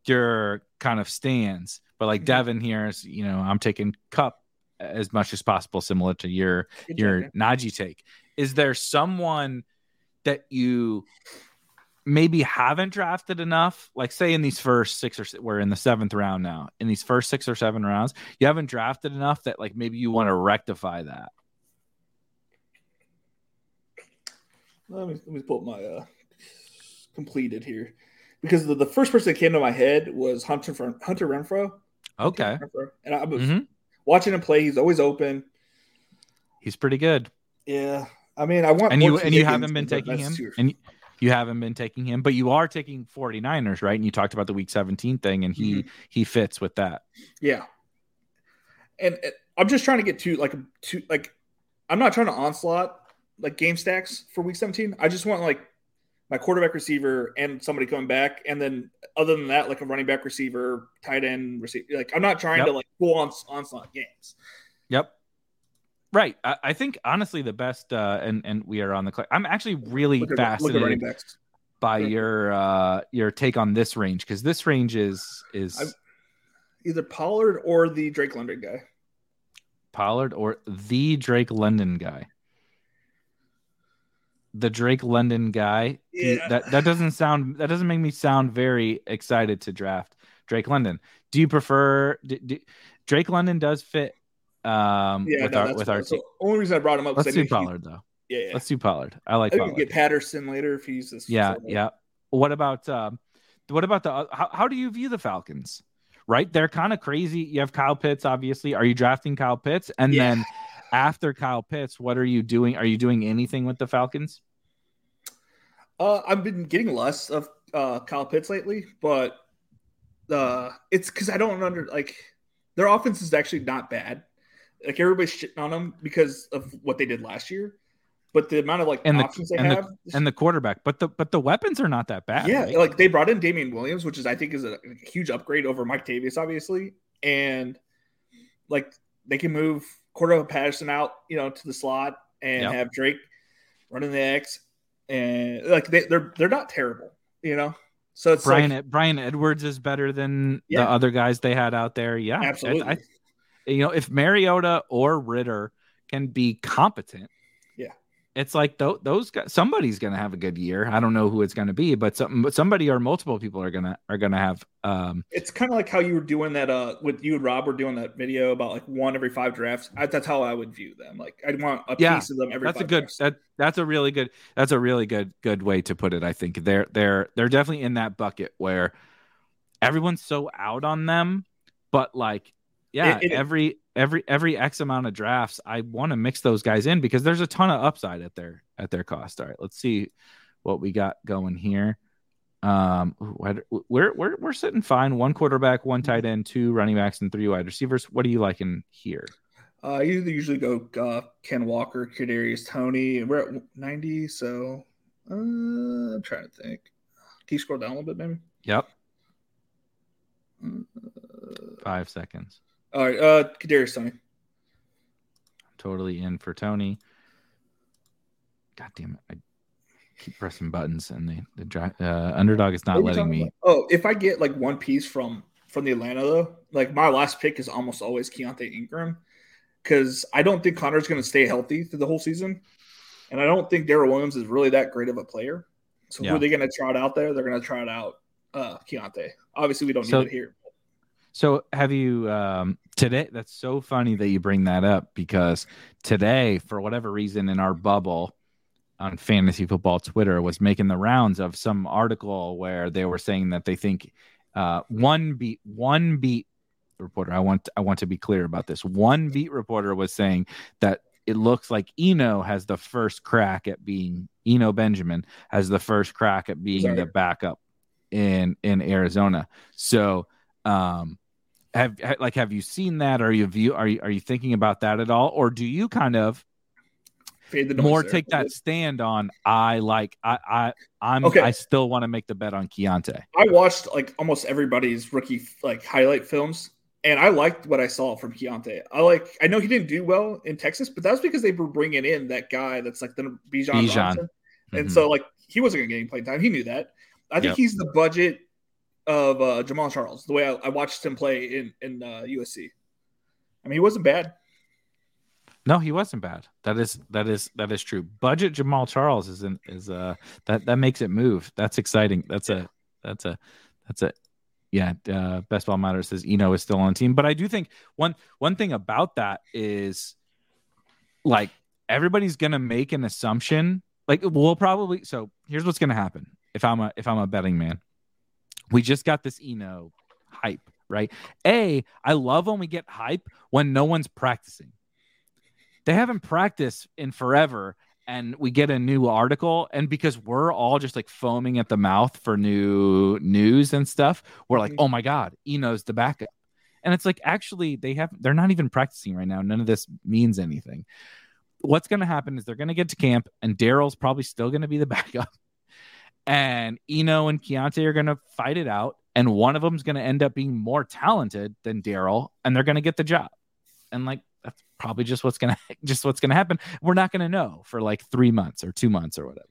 your kind of stands, but like Mhm. Devin here is, you know, I'm taking Kupp as much as possible, similar to your Good your job, Najee take. Is there someone that you maybe haven't drafted enough? Like, say in these first six or we're in the seventh round now. In these first six or seven rounds, you haven't drafted enough that like maybe you want to rectify that. Let me let me pull up my uh completed here because the, the first person that came to my head was Hunter Ren- Hunter Renfrow. Okay, Renfrow. and I was Mhm. watching him play. He's always open. he's pretty good. Yeah, I mean, I want And you and you haven't been taking him, and you haven't been taking him, but you are taking 49ers, right? And you talked about the week 17 thing, and he Mm-hmm. he fits with that. yeah, and uh, I'm just trying to get to like a two like I'm not trying to onslaught like game stacks for week 17. I just want like my quarterback receiver and somebody coming back, and then other than that, like a running back receiver, tight end receiver. Like I'm not trying Yep. to like go on onslaught games. Yep. Right. I, I think honestly the best uh and and we are on the clock. I'm actually really Look at, look at fascinated backs. by Yeah. your uh your take on this range because this range is is I've- Either Pollard or the Drake London guy. Pollard or the Drake London guy. The Drake London guy. Yeah. that that doesn't sound that doesn't make me sound very excited to draft Drake London. Do you prefer do, do- Drake London does fit um Yeah, with no, our with our so team. only reason I brought him up Let's do he- Pollard though. Yeah, yeah. Let's do Pollard. I like I Pollard. get Patterson later if he's this. Yeah, so- yeah. What about um, what about the how, how do you view the Falcons? Right, they're kind of crazy. You have Kyle Pitts, obviously. Are you drafting Kyle Pitts? And Yeah. then after Kyle Pitts, what are you doing? Are you doing anything with the Falcons? Uh, I've been getting less of uh, Kyle Pitts lately, but uh, it's because I don't under like their offense is actually not bad. Like everybody's shitting on them because of what they did last year, but the amount of like And the- options they and the- have, And the quarterback, but the but the weapons are not that bad. yeah, right? like they brought in Damien Williams, which is I think is a, a huge upgrade over Mike Davis, obviously, and like they can move Cordarrelle Patterson out, you know, to the slot and Yep. have Drake running the X, and like they, they're they're not terrible, you know. So it's Brian like, Bryan Edwards is better than Yeah. the other guys they had out there. Yeah, absolutely, I, you know, if Mariota or Ridder can be competent. It's like th- those guys. Somebody's going to have a good year. I don't know who it's going to be, but some, but somebody or multiple people are gonna are gonna have. Um, it's kind of like how you were doing that uh with you and Rob were doing that video about like one every five drafts. I, that's how I would view them. Like I'd want a Yeah, piece of them every. that's a good drafts. that that's a really good that's a really good good way to put it. I think they're they're they're definitely in that bucket where everyone's so out on them, but like yeah, It- it- every every every X amount of drafts, I want to mix those guys in because there's a ton of upside at their at their cost. All right, let's see what we got going here. Um, we're we're we're sitting fine. One quarterback, one tight end, two running backs, and three wide receivers. What are you liking here? Uh, I usually usually go uh, Ken Walker, Kadarius Toney, we're at ninety. So uh, I'm trying to think. Can you scroll down a little bit, maybe? Yep, Uh, five seconds. All right, uh, Kadarius Toney. I'm totally in for Toney. God damn it! I keep pressing buttons, and the the uh, underdog is not What are you letting me. about? Oh, if I get like one piece from from the Atlanta though, like my last pick is almost always Keaontay Ingram because I don't think Conner's going to stay healthy through the whole season, and I don't think Darrel Williams is really that great of a player. So who are they going to trot out there? They're going to trot out uh Keaontay. Obviously, we don't So- need it here. So have you um today that's so funny that you bring that up because today for whatever reason in our bubble on fantasy football Twitter was making the rounds of some article where they were saying that they think uh one beat one beat reporter I want I want to be clear about this. One beat reporter was saying that it looks like Eno has the first crack at being Eno Benjamin has the first crack at being Sorry. the backup in in Arizona. So um have like have you seen that are you view are you are you thinking about that at all or do you kind of Fade the noise more there. take that stand on i like i i i'm Okay. i still want to make the bet on Keaontay. I watched like almost everybody's rookie like highlight films, and I liked what I saw from Keaontay. I like. I know he didn't do well in Texas, but that's because they were bringing in that guy that's like the Bijan. Bijan. Robinson. and mm-hmm. so like he wasn't going to get any playing time. He knew that. I think Yep. he's the budget of uh, Jamaal Charles. The way I, I watched him play in in uh, USC. I mean, he wasn't bad. no he wasn't bad. That is that is that is true. Budget jamaal charles is in is uh that that makes it move. That's exciting. That's a that's a that's a yeah uh best ball matters says eno is still on the team. But i do think one one thing about that is like everybody's gonna make an assumption. Like we'll probably so here's what's gonna happen. If i'm a if i'm a betting man we just got this eno hype right? A i love when we get hype when no one's practicing. They haven't practiced in forever and we get a new article and because we're all just like foaming at the mouth for new news and stuff we're like Mhm. oh my god eno's the backup. And it's like actually they have they're not even practicing right now. None of this means anything. What's going to happen is they're going to get to camp and darrel's probably still going to be the backup and eno and Keaontay are going to fight it out and one of them's going to end up being more talented than darrel and they're going to get the job and like that's probably just what's gonna just what's gonna happen we're not gonna know for like three months or two months or whatever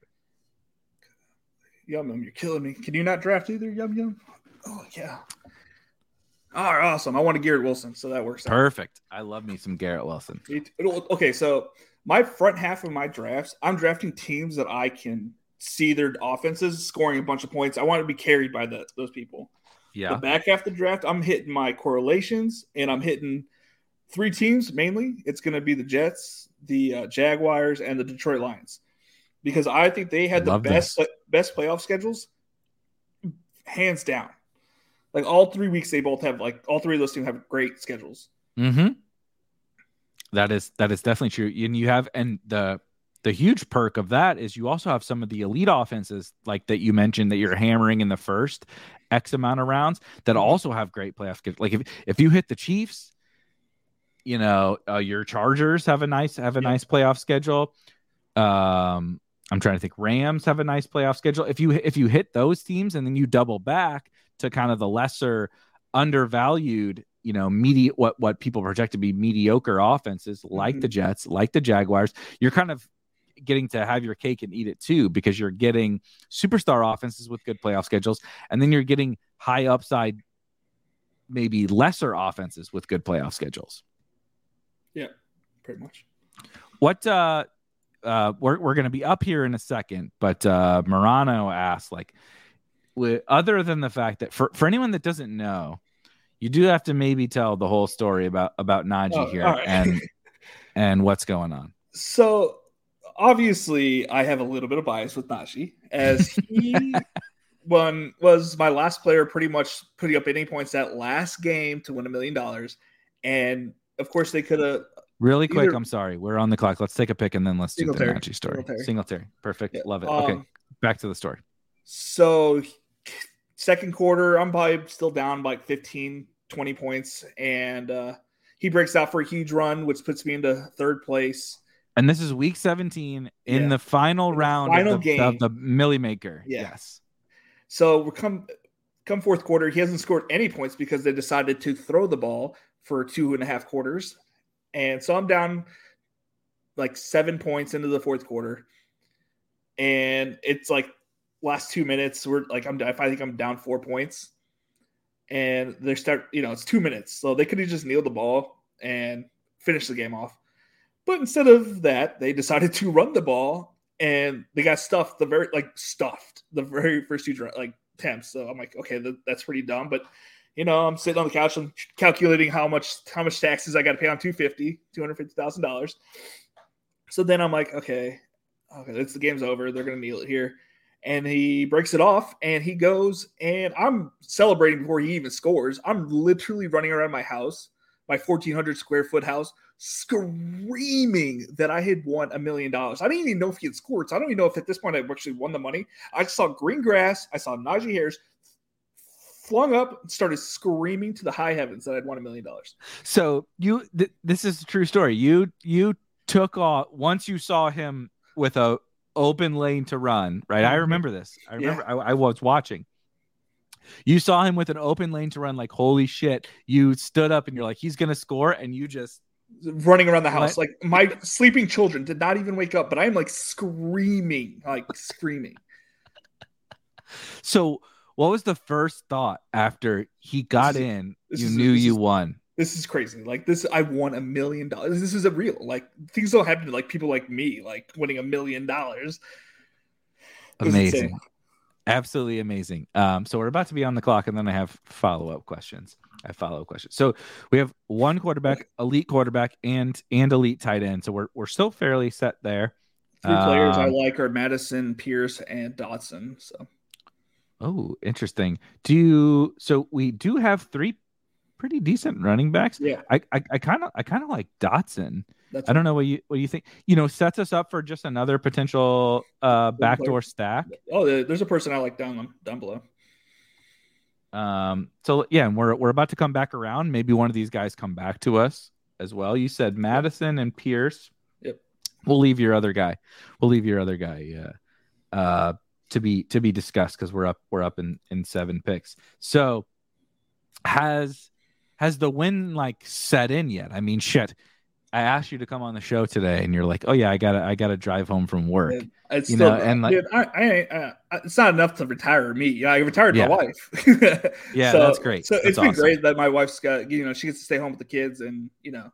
Yum yum, you're killing me. Can you not draft either? Yum yum. Oh yeah. All right, awesome. I want a Garrett Wilson, so that works. out. perfect i love me some garrett wilson It- okay, so my front half of my drafts, I'm drafting teams that I can see their offenses scoring a bunch of points. I want to be carried by the, those people. yeah The back half of the draft, I'm hitting my correlations and I'm hitting three teams mainly. It's going to be the Jets, the uh, Jaguars, and the Detroit Lions because I think they had the best best playoff schedules, hands down. Like all three weeks, they both have like all three of those teams have great schedules. mm-hmm that is that is definitely true and you have and the the huge perk of that is you also have some of the elite offenses like that you mentioned that you're hammering in the first x amount of rounds that Mhm. also have great playoff schedules. like if, if you hit the chiefs you know uh, your chargers have a nice have a Yeah. nice playoff schedule um i'm trying to think rams have a nice playoff schedule if you if you hit those teams and then you double back to kind of the lesser undervalued you know medi what what people project to be mediocre offenses like Mhm. the jets like the jaguars you're kind of getting to have your cake and eat it too because you're getting superstar offenses with good playoff schedules and then you're getting high upside maybe lesser offenses with good playoff schedules Yeah, Pretty much. what uh uh we're, we're gonna be up here in a second but uh Morano asked like other than the fact that for for anyone that doesn't know you do have to maybe tell the whole story about about Najee Oh, here right. and and what's going on So obviously, I have a little bit of bias with Najee, as he one was my last player, pretty much putting up any points that last game to win a million dollars, and of course they could have. really quick i'm sorry we're on the clock let's take a pick and then let's do the Najee story Singletary. Singletary. perfect Yeah. love it okay Um, back to the story So second quarter, I'm probably still down like 15, 20 points, and uh, he breaks out for a huge run, which puts me into third place. And this is week 17 in Yeah. the final In the round final of, the, game. of the Milly Maker Yeah. yes So we're come come fourth quarter, he hasn't scored any points because they decided to throw the ball for two and a half quarters. And so I'm down like seven points into the fourth quarter. And it's like last two minutes, we're like I'm I think I'm down four points. And they start, you know, it's two minutes. So they could have just kneeled the ball and finished the game off. But instead of that, they decided to run the ball and they got stuffed the very like stuffed the very first two like attempts. So I'm like, okay, that, that's pretty dumb. But you know, I'm sitting on the couch and calculating how much how much taxes I got to pay on 250, 250 thousand dollars. So then I'm like, okay, okay, it's the game's over. They're gonna kneel it here. And he breaks it off and he goes and I'm celebrating before he even scores. I'm literally running around my house, my 1400 square foot house, screaming that I had won a million dollars. I didn't even know if he had scored. So I don't even know if at this point I actually won the money. I saw green grass. I saw Najee Harris flung up and started screaming to the high heavens that I'd won a million dollars. So you, th- this is a true story. You, you took off once you saw him with a open lane to run, right? I Mhm. remember this. I remember Yeah. I, I was watching. You saw him with an open lane to run, like holy shit. You stood up and you're like, he's gonna score, and you just Running around the house. What? Like my sleeping children did not even wake up, but I'm like screaming, like screaming. so. What was the first thought after he got is- in? this You knew this you won. This is crazy. Like this, I won a million dollars. This is a real like things don't happen to like people like me, like winning a million dollars. Amazing. insane. Absolutely amazing. Um, so we're about to be on the clock, and then I have follow up questions. I have follow up questions. So we have one quarterback, elite quarterback, and and elite tight end. So we're we're still fairly set there. Three players I Um, like are Madison, Pierce, and Dotson. So Oh, interesting. Do you? So we do have three pretty decent running backs. yeah, I I kind of I kind of like Dotson. That's I don't know what you what you think. You know, sets us up for just another potential uh backdoor stack. Oh, there's a person I like down down below. Um, so yeah, and we're we're about to come back around. Maybe one of these guys come back to us as well. You said Madison and Pierce. Yep. We'll leave your other guy. We'll leave your other guy uh, uh to be to be discussed because we're up we're up in in seven picks. So has has the win like set in yet? I mean, shit. I asked you to come on the show today, and you're like, "Oh yeah, I gotta I gotta drive home from work." It's You still, know, and, like- dude, I, I, I, it's not enough to retire me. Yeah, I retired Yeah. my wife. Yeah, So- that's great. So That's it's been great that my wife's got you know she gets to stay home with the kids and you know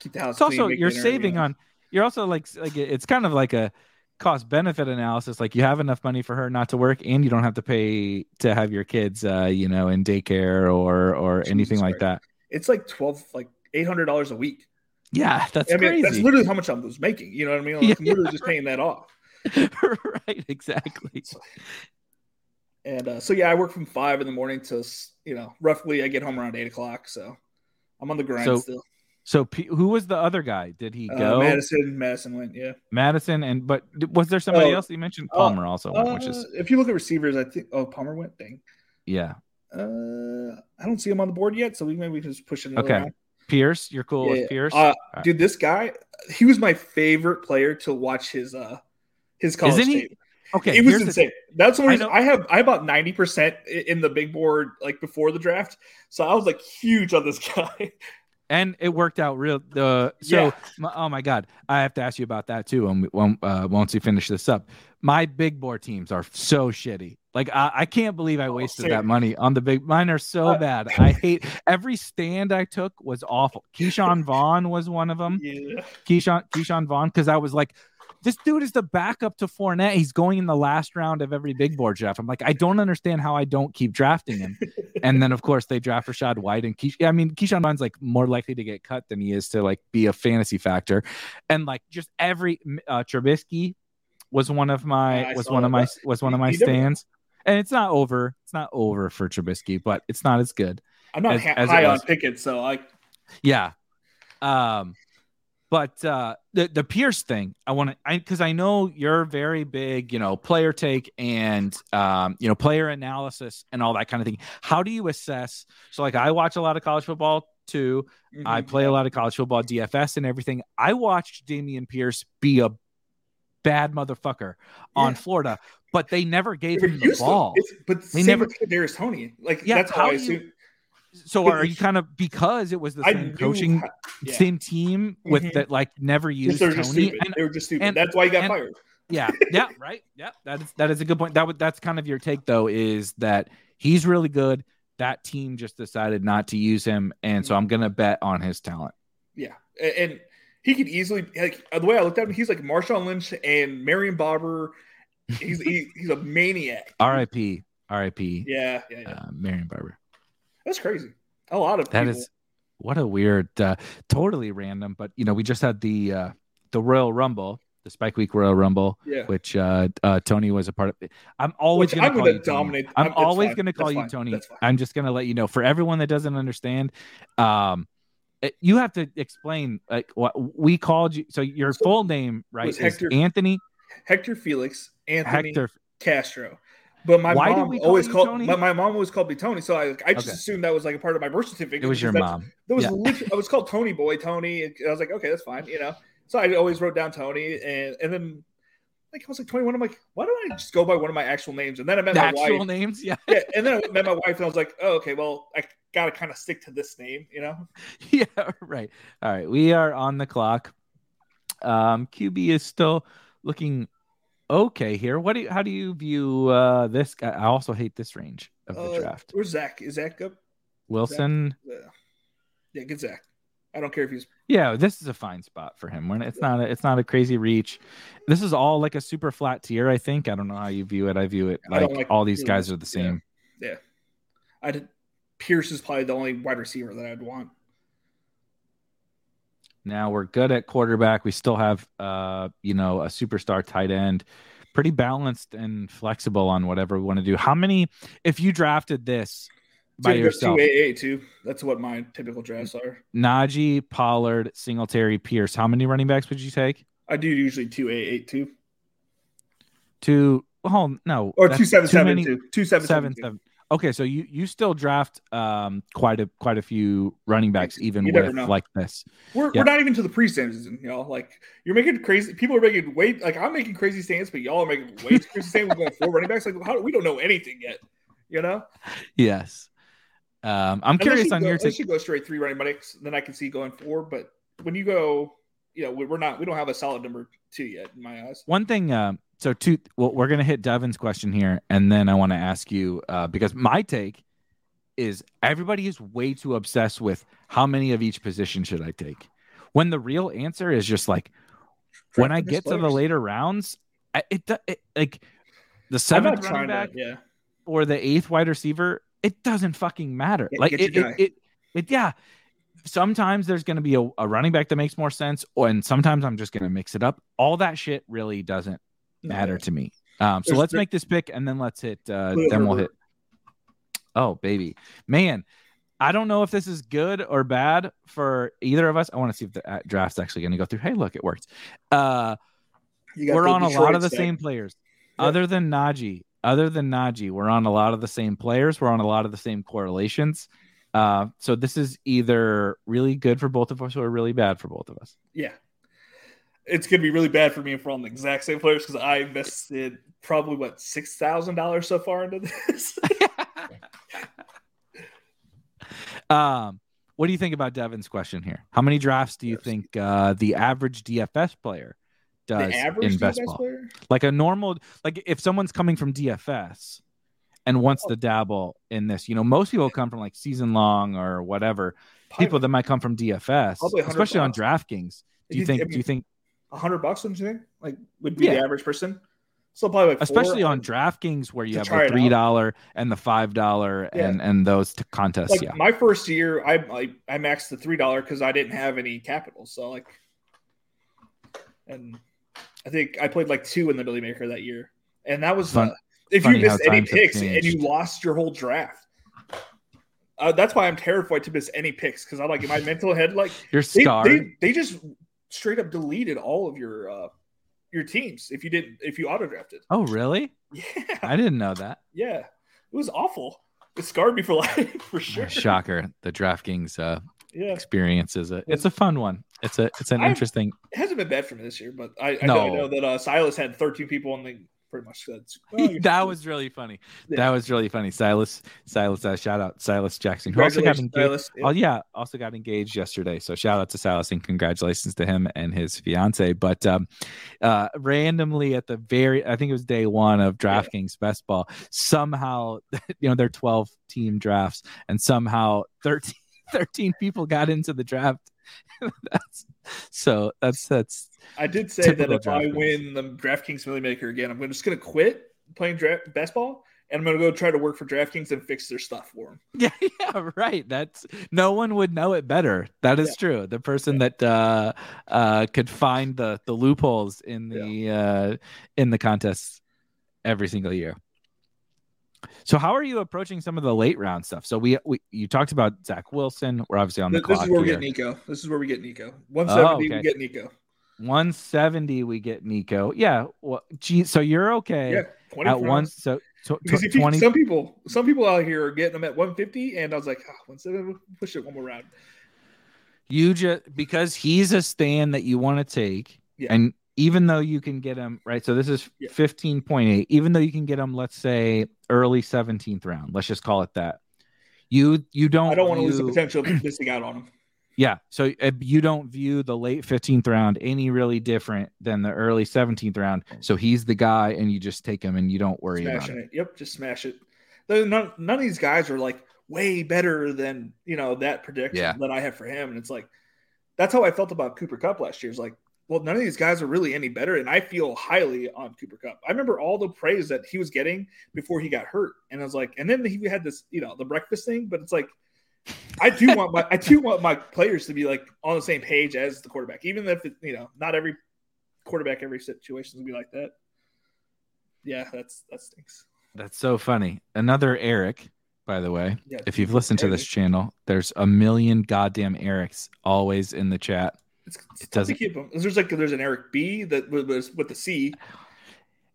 keep the house. it's also clean, make you're dinner, you saving know. on you're also like like it's kind of like a cost benefit analysis like you have enough money for her not to work and you don't have to pay to have your kids uh you know in daycare or or Jesus anything like that It's like twelve, like eight hundred dollars a week. Yeah that's I mean, crazy that's literally how much I was making. You know what I mean? Like, Yeah, I'm literally just paying that off. right exactly And uh, so yeah, I work from five in the morning to you know roughly I get home around eight o'clock. So I'm on the grind So, still. so P- who was the other guy did he Uh, go Madison, Madison went. Yeah. madison and but was there somebody Oh, else you mentioned uh, palmer also went, Uh, which is if you look at receivers, I think oh Palmer went. Dang. yeah Uh, I don't see him on the board yet, so we maybe we can just push it. Okay. Around. Pierce you're cool Yeah, with pierce Uh, right. dude, this guy, he was my favorite player to watch his uh his college Isn't he- tape. okay it was insane. That's what I I, know- I have. I about ninety percent in the big board like before the draft, so I was like huge on this guy. and it worked out real the so Yeah. my, oh my god i have to ask you about that too when we, when, uh, once we finish this up my big board teams are so shitty like i, I can't believe i Oh, wasted same. that money on the big mine are so Uh, bad i hate every stand i took was awful ke'shawn vaughn was one of them Yeah, ke'shawn ke'shawn vaughn because i was like this dude is the backup to Fournette. He's going in the last round of every big board draft. I'm like, I don't understand how I don't keep drafting him. and then of course they draft Rachaad White and Keish- I mean Ke'Shawn Vaughn's like more likely to get cut than he is to like be a fantasy factor, and like just every uh, Trubisky was one of my Yeah, was one of my was one of my he never- stands, and it's not over. It's not over for Trubisky, but it's not as good. I'm not As- ha- as high on. Pickett, so I Yeah. Um, but uh, the the Pierce thing, I want to, I because I know you're very big, you know, player take and um, you know, player analysis and all that kind of thing. How do you assess? So, like, I watch a lot of college football too. I Mhm. play a lot of college football, DFS, and everything. I watched Dameon Pierce be a bad motherfucker on Yeah. Florida, but they never gave him the ball. It's- but They never- with Kadarius Toney. Like Yeah, that's how, I do you- So, are you kind of because it was the same coaching? yeah. same team with Mhm. that like never used Toney. stupid. And, they were just stupid. and- that's why he got and- fired. yeah, yeah, right. Yeah, that is that is a good point. That would that's kind of your take though, is that he's really good. That team just decided not to use him, and so I'm gonna bet on his talent. Yeah, and he could easily like the way I looked at him, he's like Marshawn Lynch and Marion Barber. He's he, he's a maniac. R.I.P. R.I.P. Yeah, yeah, yeah. Uh, Marion Barber. That's crazy. A lot of That people. is what a weird, uh, totally random. But you know, we just had the uh, the Royal Rumble, the Spike Week Royal Rumble, yeah. which uh, uh, Tony was a part of. I'm always going to call you Tony. dominate- I'm, I'm- always going to call That's you fine. Tony. I'm just going to let you know for everyone that doesn't understand. Um, it- you have to explain like what we called you. So your So, full name, right, is Hector- Anthony Hector Felix Anthony Hector. Castro. But my Why mom we call always called. But my mom always called me Tony, so I, I just Okay. assumed that was like a part of my birth certificate. It was your mom. That was Yeah. I was called Tony Boy, Tony. and I was like, okay, that's fine, you know. So I always wrote down Tony, and and then like I was like 21. I'm like, why don't I just go by one of my actual names? And then I met The my actual wife. names, yeah, Yeah, and then I met my wife, and I was like, oh, okay, well, I gotta kind of stick to this name, you know. yeah, right. All right, we are on the clock. Um, QB is still looking okay here. What do you, how do you view uh this guy? I also hate this range of the Uh, draft. Where's Zach? Is Zach up? Wilson, Yeah, yeah, get Zach. I don't care if he's yeah, this is a fine spot for him. When it's not a, it's not a crazy reach. This is all like a super flat tier. I think. I don't know how you view it. I view it like, like all these guys are the same. Yeah. I did. Pierce is probably the only wide receiver that I'd want. Now we're good at quarterback. We still have, uh, you know, a superstar tight end, pretty balanced and flexible on whatever we want to do. How many? If you drafted this by Two, yourself, two too. That's what my typical drafts are. Najee, Pollard, Singletary, Pierce, how many running backs would you take? I do usually two AA too, Two. Oh no, or two seven seven many- two, two seven seven, seven two. seven. Okay, so you you still draft um quite a quite a few running backs even You with like this. We're, Yeah. we're not even to the pre-season, know. Like you're making crazy. People are making way like I'm making crazy stands, but y'all are making way too crazy stands. We're going four running backs. Like how we don't know anything yet, you know. Yes. Um, I'm Unless curious on go, your unless take. you go straight three running backs, then I can see going four. But when you go, you know, we- we're not. We don't have a solid number two yet in my eyes. One thing, um, so two, well, we're gonna hit Devin's question here, and then I want to ask you uh, because my take is everybody is way too obsessed with how many of each position should I take, when the real answer is just like when I get to the later rounds, I, it, do- it like the seventh running back to. Yeah, or the eighth wide receiver, it doesn't fucking matter. Like get it, it, it, it, yeah. Sometimes there's going to be a, a running back that makes more sense, or and sometimes I'm just going to mix it up. All that shit really doesn't matter to me. Um, so There's- let's there- make this pick and then let's hit. Uh, then we'll hit. Oh baby, man, I don't know if this is good or bad for either of us. I want to see if the uh, draft's actually going to go through. Hey, look, it worked. Uh, we're on a lot of the same players. Yeah. Other than Najee, other than Najee, we're on a lot of the same players. We're on a lot of the same correlations. Uh, so this is either really good for both of us or really bad for both of us. Yeah. It's gonna be really bad for me if we're on the exact same players because I invested probably what six thousand dollars so far into this. um, what do you think about Devin's question here? How many drafts do you think uh, the average DFS player does the average in best DFS ball? player. Like a normal, like if someone's coming from DFS and wants to dabble in this, you know, most people come from like season long or whatever. People that might come from DFS, Probably 100 especially on. DraftKings. Do you I think? mean, Do you think? a hundred bucks? Don't you think? Like would be Yeah. the average person. So probably like. Especially on DraftKings where you have the three dollar and the five dollar Yeah. and and those t- contests. Like yeah. my first year, I I, I maxed the three dollar because I didn't have any capital. So like, and I think I played like two in the Billy Maker that year, and that was Fun- uh, if funny you missed any picks and you lost your whole draft. Uh, that's why I'm terrified to miss any picks because I'm like in my mental head, like You're they, scarred. they they just straight up deleted all of your uh your teams if you did if you auto drafted. oh, really? Yeah, I didn't know that. yeah, it was awful. It scarred me for life for sure. Shocker. The DraftKings uh, Yeah, experience is a it's a fun one. It's a it's an I'm- interesting. it hasn't been bad for me this year, but I, I, No. know, that uh, Silas had 13 people on they pretty much said "Oh, you're- that was really funny. Yeah. That was really funny. Silas, Silas, uh, shout out Silas Jackson, who also got engaged. Silas. Yeah. Oh yeah, also got engaged yesterday. So shout out to Silas and congratulations to him and his fiance. But um, uh, randomly at the very, I think it was day one of DraftKings Best Ball. Somehow, you know, they're twelve team drafts, and somehow 13, 13 people got into the draft. that's so that's that's I did say that if I win the DraftKings Millie Maker again, I'm just going to quit playing draft best ball and I'm gonna go try to work for DraftKings and fix their stuff for them. Yeah, yeah, right. That's no one would know it better. That is Yeah. true. The person that uh, uh, could find the the loopholes in the uh, in the contests every single year. So, how are you approaching some of the late round stuff? So, we, we you talked about Zach Wilson. We're obviously on the This, this is where we get Nico. This is where we get Nico. 170, okay. we get Nico. 170, we get Nico. Yeah. Well, gee, so you're okay Yeah, at one. So, Because tw- you, 20. some people, some people out here are getting them at 150, and I was like, ah, oh, 170, push it one more round. You just because he's a stand that you want to take, Yeah. and even though you can get him right, so this is Yeah. fifteen point eight. Even though you can get him, let's say early seventeenth round, let's just call it that. You you don't. I don't want to lose the potential of missing out on him. Yeah, so uh, you don't view the late fifteenth round any really different than the early seventeenth round. So he's the guy, and you just take him, and you don't worry about it. it. Yep, just smash it. None, none of these guys are like way better than you know that prediction Yeah. that I have for him, and it's like that's how I felt about Cooper Kupp last year. It's like, well, none of these guys are really any better, and I feel highly on Cooper Kupp. I remember all the praise that he was getting before he got hurt, and I was like, and then he had this, you know, the breakfast thing, but it's like. I do want my I do want my players to be like on the same page as the quarterback, even if it, you know not every quarterback every situation will be like that. Yeah, that's that stinks. That's so funny. Another Eric, by the way. Yeah, If you've listened to this channel, there's a million goddamn Erics always in the chat. It's, it's it tough doesn't- to keep them. There's like there's an Eric B that was- with the C.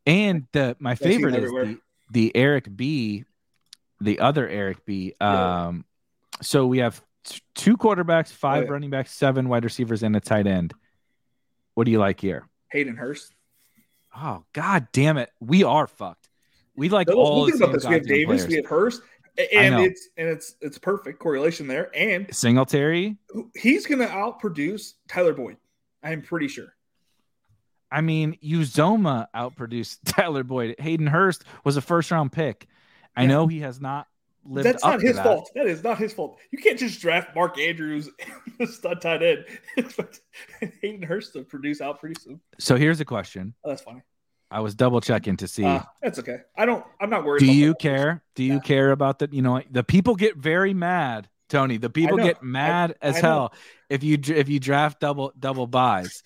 And the my favorite is the, the Eric B, the other Eric B. Yeah. Um, so we have two quarterbacks, five Oh, yeah. running backs, seven wide receivers, and a tight end. What do you like here? Hayden Hurst. Oh god damn it, we are fucked. We like No, all think about this. We have Davis, we players. have Hurst, and it's and it's it's perfect correlation there. And Singletary. he's gonna outproduce Tyler Boyd. I'm pretty sure. I mean, Uzomah outproduced Tyler Boyd. Hayden Hurst was a first round pick. I Yeah. know he has not lived That's up not to his that. fault. That is not his fault. You can't just draft Mark Andrews, a stud tight end, Hayden Hurst to produce out produce him. So here's a question. Oh, that's funny. I was double checking to see. Uh, that's okay. I don't. I'm not worried. do you care? Do you Yeah. care about the? You know, the people get very mad, Tony. The people get mad as I hell if you if you draft double double byes.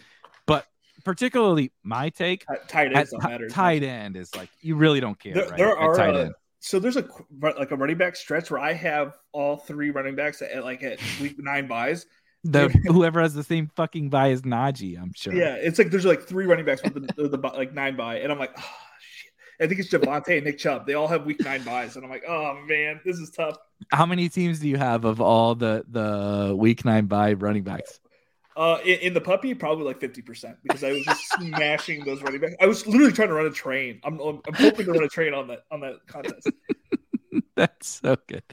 But particularly my take Ti- Tight at ends don't ti- matter. tight end is like you really don't care. There, right? there are tight uh, so there's a like a running back stretch where I have all three running backs at like at week nine byes. The whoever has the same fucking bye as Najee, I'm sure. Yeah, it's like there's like three running backs with the, the, like nine bye, and I'm like, oh shit. I think it's Javonte and Nick Chubb. They all have week nine byes, and I'm like, oh man, this is tough. How many teams do you have of all the the week nine bye running backs? Uh, in, in the puppy, probably like fifty percent because I was just smashing those running backs. I was literally trying to run a train. I'm, I'm I'm hoping to run a train on that on that contest. That's so good.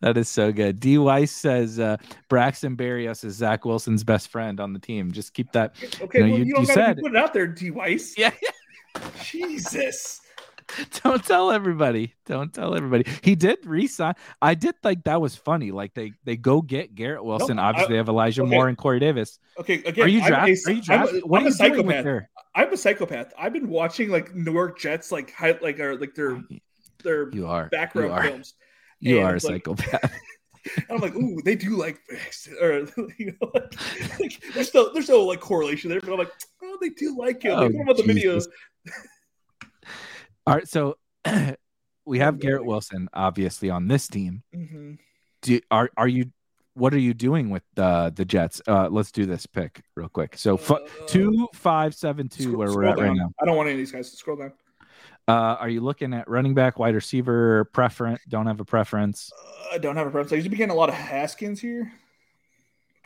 That is so good. D Weiss says uh, Braxton Berrios is Zach Wilson's best friend on the team. Just keep that. Okay, You know, well, you- you, don't you gotta said- be putting it out there, D Weiss. Yeah. Jesus. Don't tell everybody. Don't tell everybody. He did resign. I did think that was funny. Like they they go get Garrett Wilson. I- Obviously, they have Elijah okay. Moore and Corey Davis. Okay, again, Are you drafting? Are you I'm a- drafting? What I'm are a you doing with psychopath. their? I'm a psychopath. I've been watching like New York Jets, like high, like are like their their You are. back You row are. films. You and are a like- psychopath. And I'm like, ooh, they do like or you know, like, like, there's no there's no like correlation there, but I'm like, oh, they do like him. Oh, him on the video. Jesus. All right, so we have. Garrett Wilson obviously on this team. Mhm. Do are are you? What are you doing with the the Jets? Uh, let's do this pick real quick. So fu- Uh, two five seven two scroll- where we're at right now. I don't want any of these guys to scroll down. Uh, are you looking at running back, wide receiver, preference? Don't have a preference. Uh, I don't have a preference. I usually be getting a lot of Haskins here.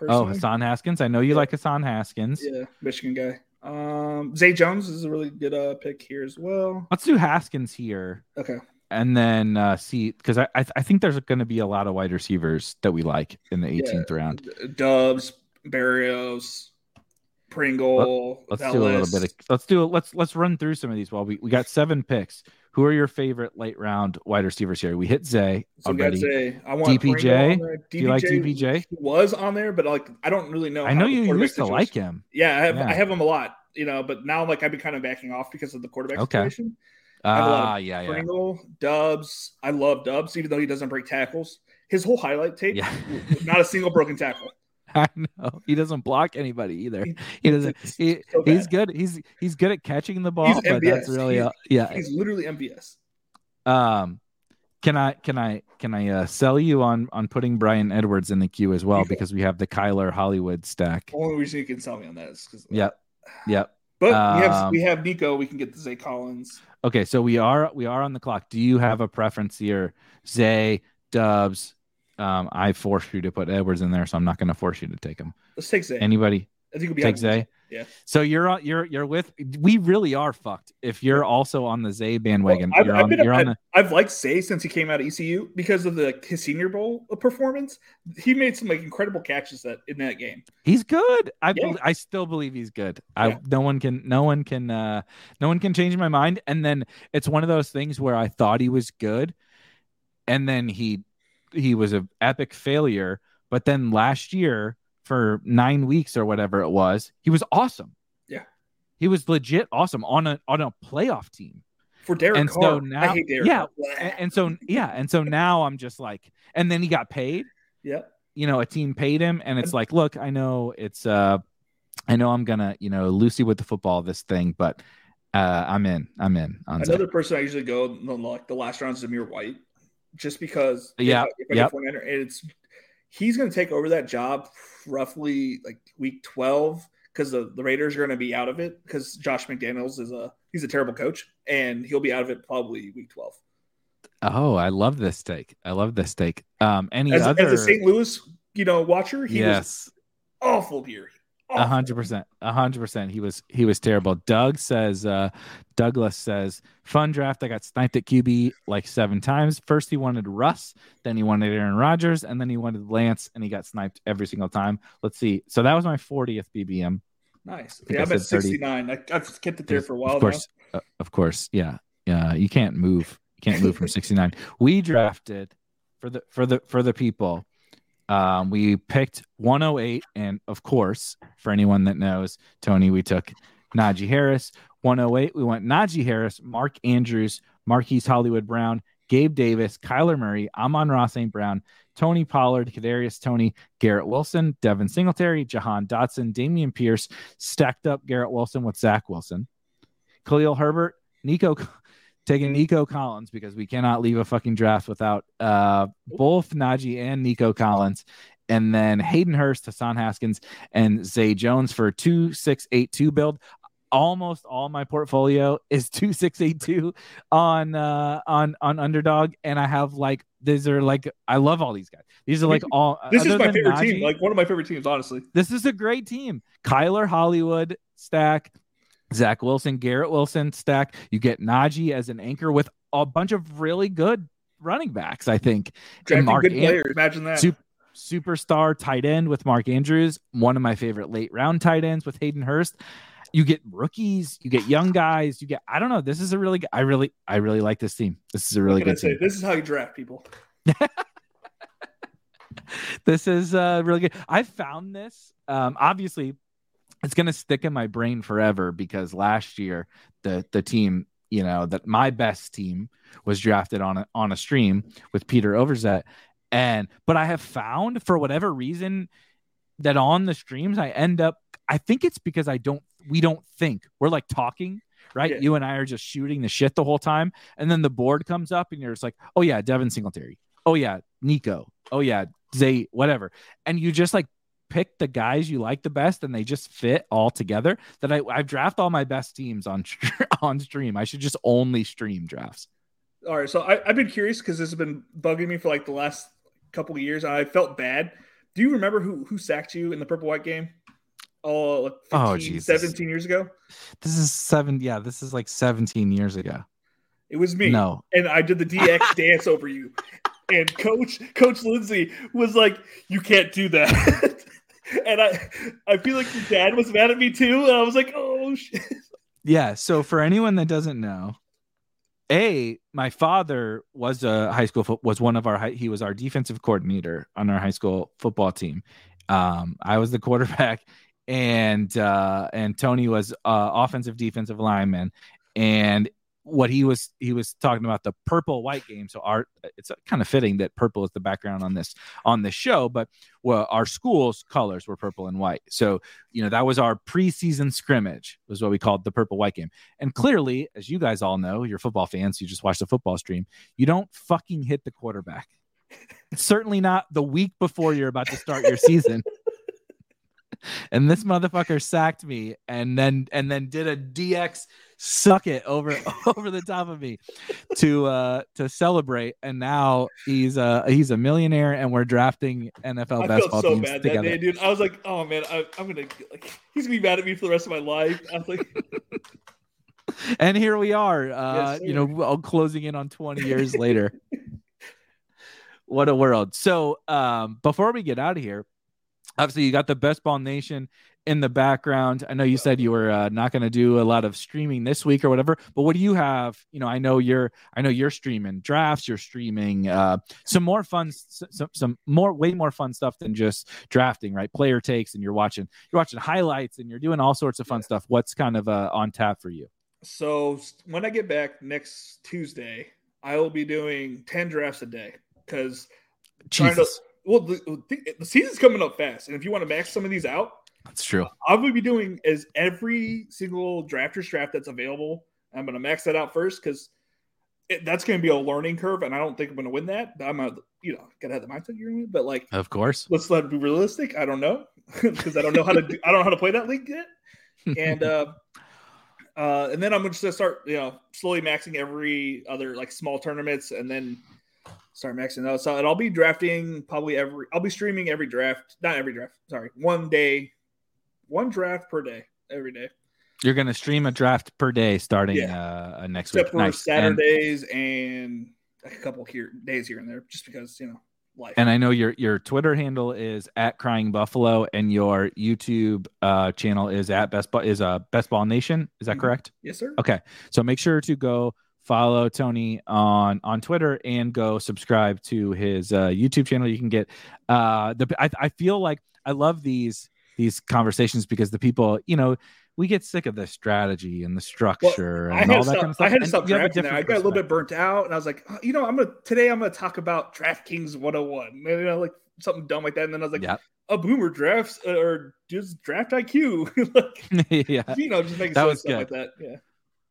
Oh, personally. Hassan Haskins. I know you Yeah. like Hassan Haskins. Yeah, Michigan guy. Um, Zay Jones is a really good uh, pick here as well. Let's do Haskins here, Okay. and then uh, see because I I, I think there's going to be a lot of wide receivers that we like in the 18th round. D- Dubs, Berrios, Pringle. Let's do a little bit of let's do let's let's run through some of these while we we got seven picks. Who are your favorite late round wide receivers here? We hit Zay So already. Zay. I want DPJ? There. Do you like DPJ? Was on there, but like I don't really know. I know you used to situation- like him. Yeah, I have Yeah. I have him a lot, you know, but now like I've been kind of backing off because of the quarterback Okay. situation. I have a lot of Ah, yeah, yeah, Pringle, Dubs. I love Dubs, even though he doesn't break tackles. His whole highlight tape, yeah. not a single broken tackle. I know he doesn't block anybody either. He- doesn't. He, so he's good. He's he's good at catching the ball, He's but that's really He's- uh, yeah. He's literally MVS. Um, can I can I can I uh, sell you on on putting Bryan Edwards in the queue as well because we have the Kyler Hollywood stack. Only reason you can sell me on that is because Yep. Yep. But we have Um, we have Nico. We can get the Zay Collins. Okay, so we are we are on the clock. Do you have a preference here, Zay Dubs? Um, I forced you to put Edwards in there, so I'm not going to force you to take him. Let's take Zay. Anybody I think we'll be take Zay? Yeah. So you're on. You're you're with. We really are fucked. If you're also on the Zay bandwagon, I've, you're I've on. been- you're on the. I've liked Zay since he came out of ECU because of the his Senior Bowl performance. He made some like incredible catches that in that game. He's good. I Yeah. I still believe he's good. Yeah. I no one can no one can uh no one can change my mind. And then it's one of those things where I thought he was good, and then he he was an epic failure. But then last year for nine weeks or whatever it was, he was awesome. Yeah. he was legit awesome on a on a playoff team. For Derek And so Carr, I now- hate Derek yeah, And, and so yeah, and so now I'm just like, and then he got paid yeah. you know a team paid him and it's like look i know it's uh i know i'm gonna you know lucy with the football this thing but uh i'm in i'm in. Another person I usually go the, like the last round is Zamir White, just because. if Yeah, I- if yep. enter- and it's he's going to take over that job roughly like week twelve because the, the Raiders are going to be out of it because Josh McDaniels is a he's a terrible coach and he'll be out of it probably week twelve. oh i love this take i love this take um any As, other as a St. Louis, you know, watcher, he was awful here. A hundred percent a hundred percent. He was he was terrible. Doug says uh douglas says fun draft. I got sniped at qb like seven times. First he wanted russ then he wanted aaron Rodgers, and then he wanted lance and he got sniped every single time. Let's see. So that was my 40th bbm Nice. Yeah, I'm at 69. I, I've kept it there for a while of course uh, of course. Yeah yeah. You can't move you can't move from 69 we drafted for the for the for the people um we picked 108 and of course for anyone that knows tony we took najee harris 108 we went najee harris mark andrews marquise hollywood brown gabe davis kyler murray amon-ra st brown tony pollard kadarius toney garrett wilson devin singletary jahan dotson dameon pierce stacked up garrett wilson with zach wilson. Khalil Herbert, Nico, taking Nico Collins because we cannot leave a fucking draft without uh, both Najee and Nico Collins. And then Hayden Hurst, Hassan Haskins, and Zay Jones for two six eight two build. Almost all my portfolio is two six eight two on uh, on on underdog, and I have like these are like I love all these guys. These are like all. This is my favorite Najee- team. Like one of my favorite teams, honestly. this is a great team. Kyler Hollywood stack, Zach Wilson, Garrett Wilson stack. You get Najee as an anchor with a bunch of really good running backs, I think. Drafting Mark good players. Imagine that. Sup- superstar tight end with Mark Andrews, one of my favorite late round tight ends with Hayden Hurst. You get rookies, you get young guys, you get I don't know. This is a really good I really I really like this team. This is a really What can I good say? team. This is how you draft people. this is uh really good. I found this. Um obviously it's gonna stick in my brain forever because last year the the team, you know, that my best team was drafted on a on a stream with Peter Overzet. And but I have found for whatever reason that on the streams I end up I think it's because I don't we don't think. We're like talking, right? Yeah. You and I are just shooting the shit the whole time. And then the board comes up and you're just like, oh yeah, Devin Singletary. Oh yeah, Nico. Oh yeah, Zay, whatever. And you just like pick the guys you like the best and they just fit all together. That I I draft all my best teams on on stream. I should just only stream drafts. All right, so I, I've been curious because this has been bugging me for like the last couple of years. I felt bad. Do you remember who who sacked you in the purple white game? Oh, like 15, Oh, Jesus. 17 years ago. This is seven. Yeah, this is like 17 years ago. It was me. No, and I did the DX dance over you. And Coach Coach Lindsay was like, "You can't do that." and I I feel like your dad was mad at me too. And I was like, "Oh shit!" Yeah. So for anyone that doesn't know, a my father was a high school was one of our high, he was our defensive coordinator on our high school football team. Um, I was the quarterback, and uh, and Tony was uh, offensive defensive lineman, and what he was he was talking about the purple white game. So our it's kind of fitting that purple is the background on this on this show, but well, our school's colors were purple and white. So you know that was our preseason scrimmage was what we called the purple white game. And clearly, as you guys all know, you're football fans, you just watched the football stream. You don't fucking hit the quarterback. Certainly not the week before you're about to start your season. and this motherfucker sacked me and then and then did a DX suck it over over the top of me to uh to celebrate and now he's uh he's a millionaire and we're drafting NFL I basketball so teams bad together. That day, dude. I was like, oh man, I, am gonna like he's gonna be mad at me for the rest of my life. I was like and here we are uh yes, you know closing in on 20 years later what a world so um before we get out of here obviously you got the best ball nation in the background. I know you said you were uh, not going to do a lot of streaming this week or whatever but what do you have? You know i know you're i know you're streaming drafts you're streaming uh, some more fun some, some more way more fun stuff than just drafting right? Player takes and you're watching you're watching highlights and you're doing all sorts of fun stuff. What's kind of uh, on tap for you? So when i get back next tuesday i will be doing 10 drafts a day because trying to well, the, the season's coming up fast, and if you want to max some of these out, that's true. I'm going to be doing is every single drafters draft that's available. I'm going to max that out first because that's going to be a learning curve, and I don't think I'm going to win that. I'm a, you know, gotta have the mindset you're to win, but like, of course, let's let it be realistic. I don't know because I don't know how to do, I don't know how to play that league yet, and uh, uh, and then I'm just going to start, you know, slowly maxing every other like small tournaments, and then start maxing those. So and I'll be drafting probably every. I'll be streaming every draft, not every draft. Sorry, one day, one draft per day, every day. You're gonna stream a draft per day starting yeah. uh, uh next Except week. Nice. Saturdays and, and a couple here days here and there, just because you know life. And I know your your Twitter handle is at Crying Buffalo, and your YouTube uh, channel is at Best Ball is uh, Best Ball Nation. Is that mm-hmm. correct? Yes, sir. Okay, so make sure to go follow Tony on on Twitter and go subscribe to his uh, YouTube channel. You can get uh, the. I, I feel like I love these these conversations because the people, you know, we get sick of the strategy and the structure well, and all that stop, kind of stuff. I had to stop drafting there. I got a little bit burnt out, and I was like, oh, you know, I'm gonna today. I'm gonna talk about DraftKings 101, you know, like something dumb like that. And then I was like, yep. a boomer drafts uh, or just draft IQ, like, yeah, you know, just making that was good. like that. Yeah,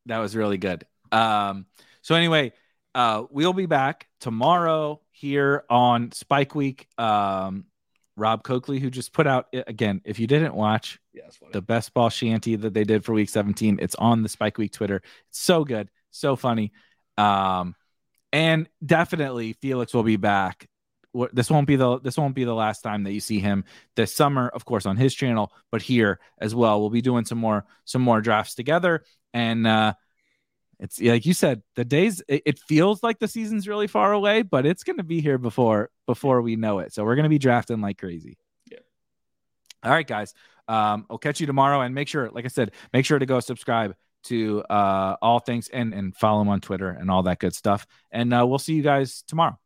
that was really good. Um, so anyway, uh, we'll be back tomorrow here on Spike Week. Um, Rob Coakley, who just put out again, if you didn't watch the best ball shanty that they did for week 17, it's on the Spike Week Twitter. It's so good, so funny. Um, and definitely Felix will be back. This won't be the this won't be the last time that you see him this summer, of course, on his channel, but here as well. We'll be doing some more some more drafts together. And uh it's like you said, the days it, it feels like the season's really far away, but it's going to be here before before we know it. So we're going to be drafting like crazy. Yeah. All right, guys. Um, I'll catch you tomorrow, and make sure, like I said, make sure to go subscribe to uh, all things and and follow him on Twitter and all that good stuff. And uh, we'll see you guys tomorrow.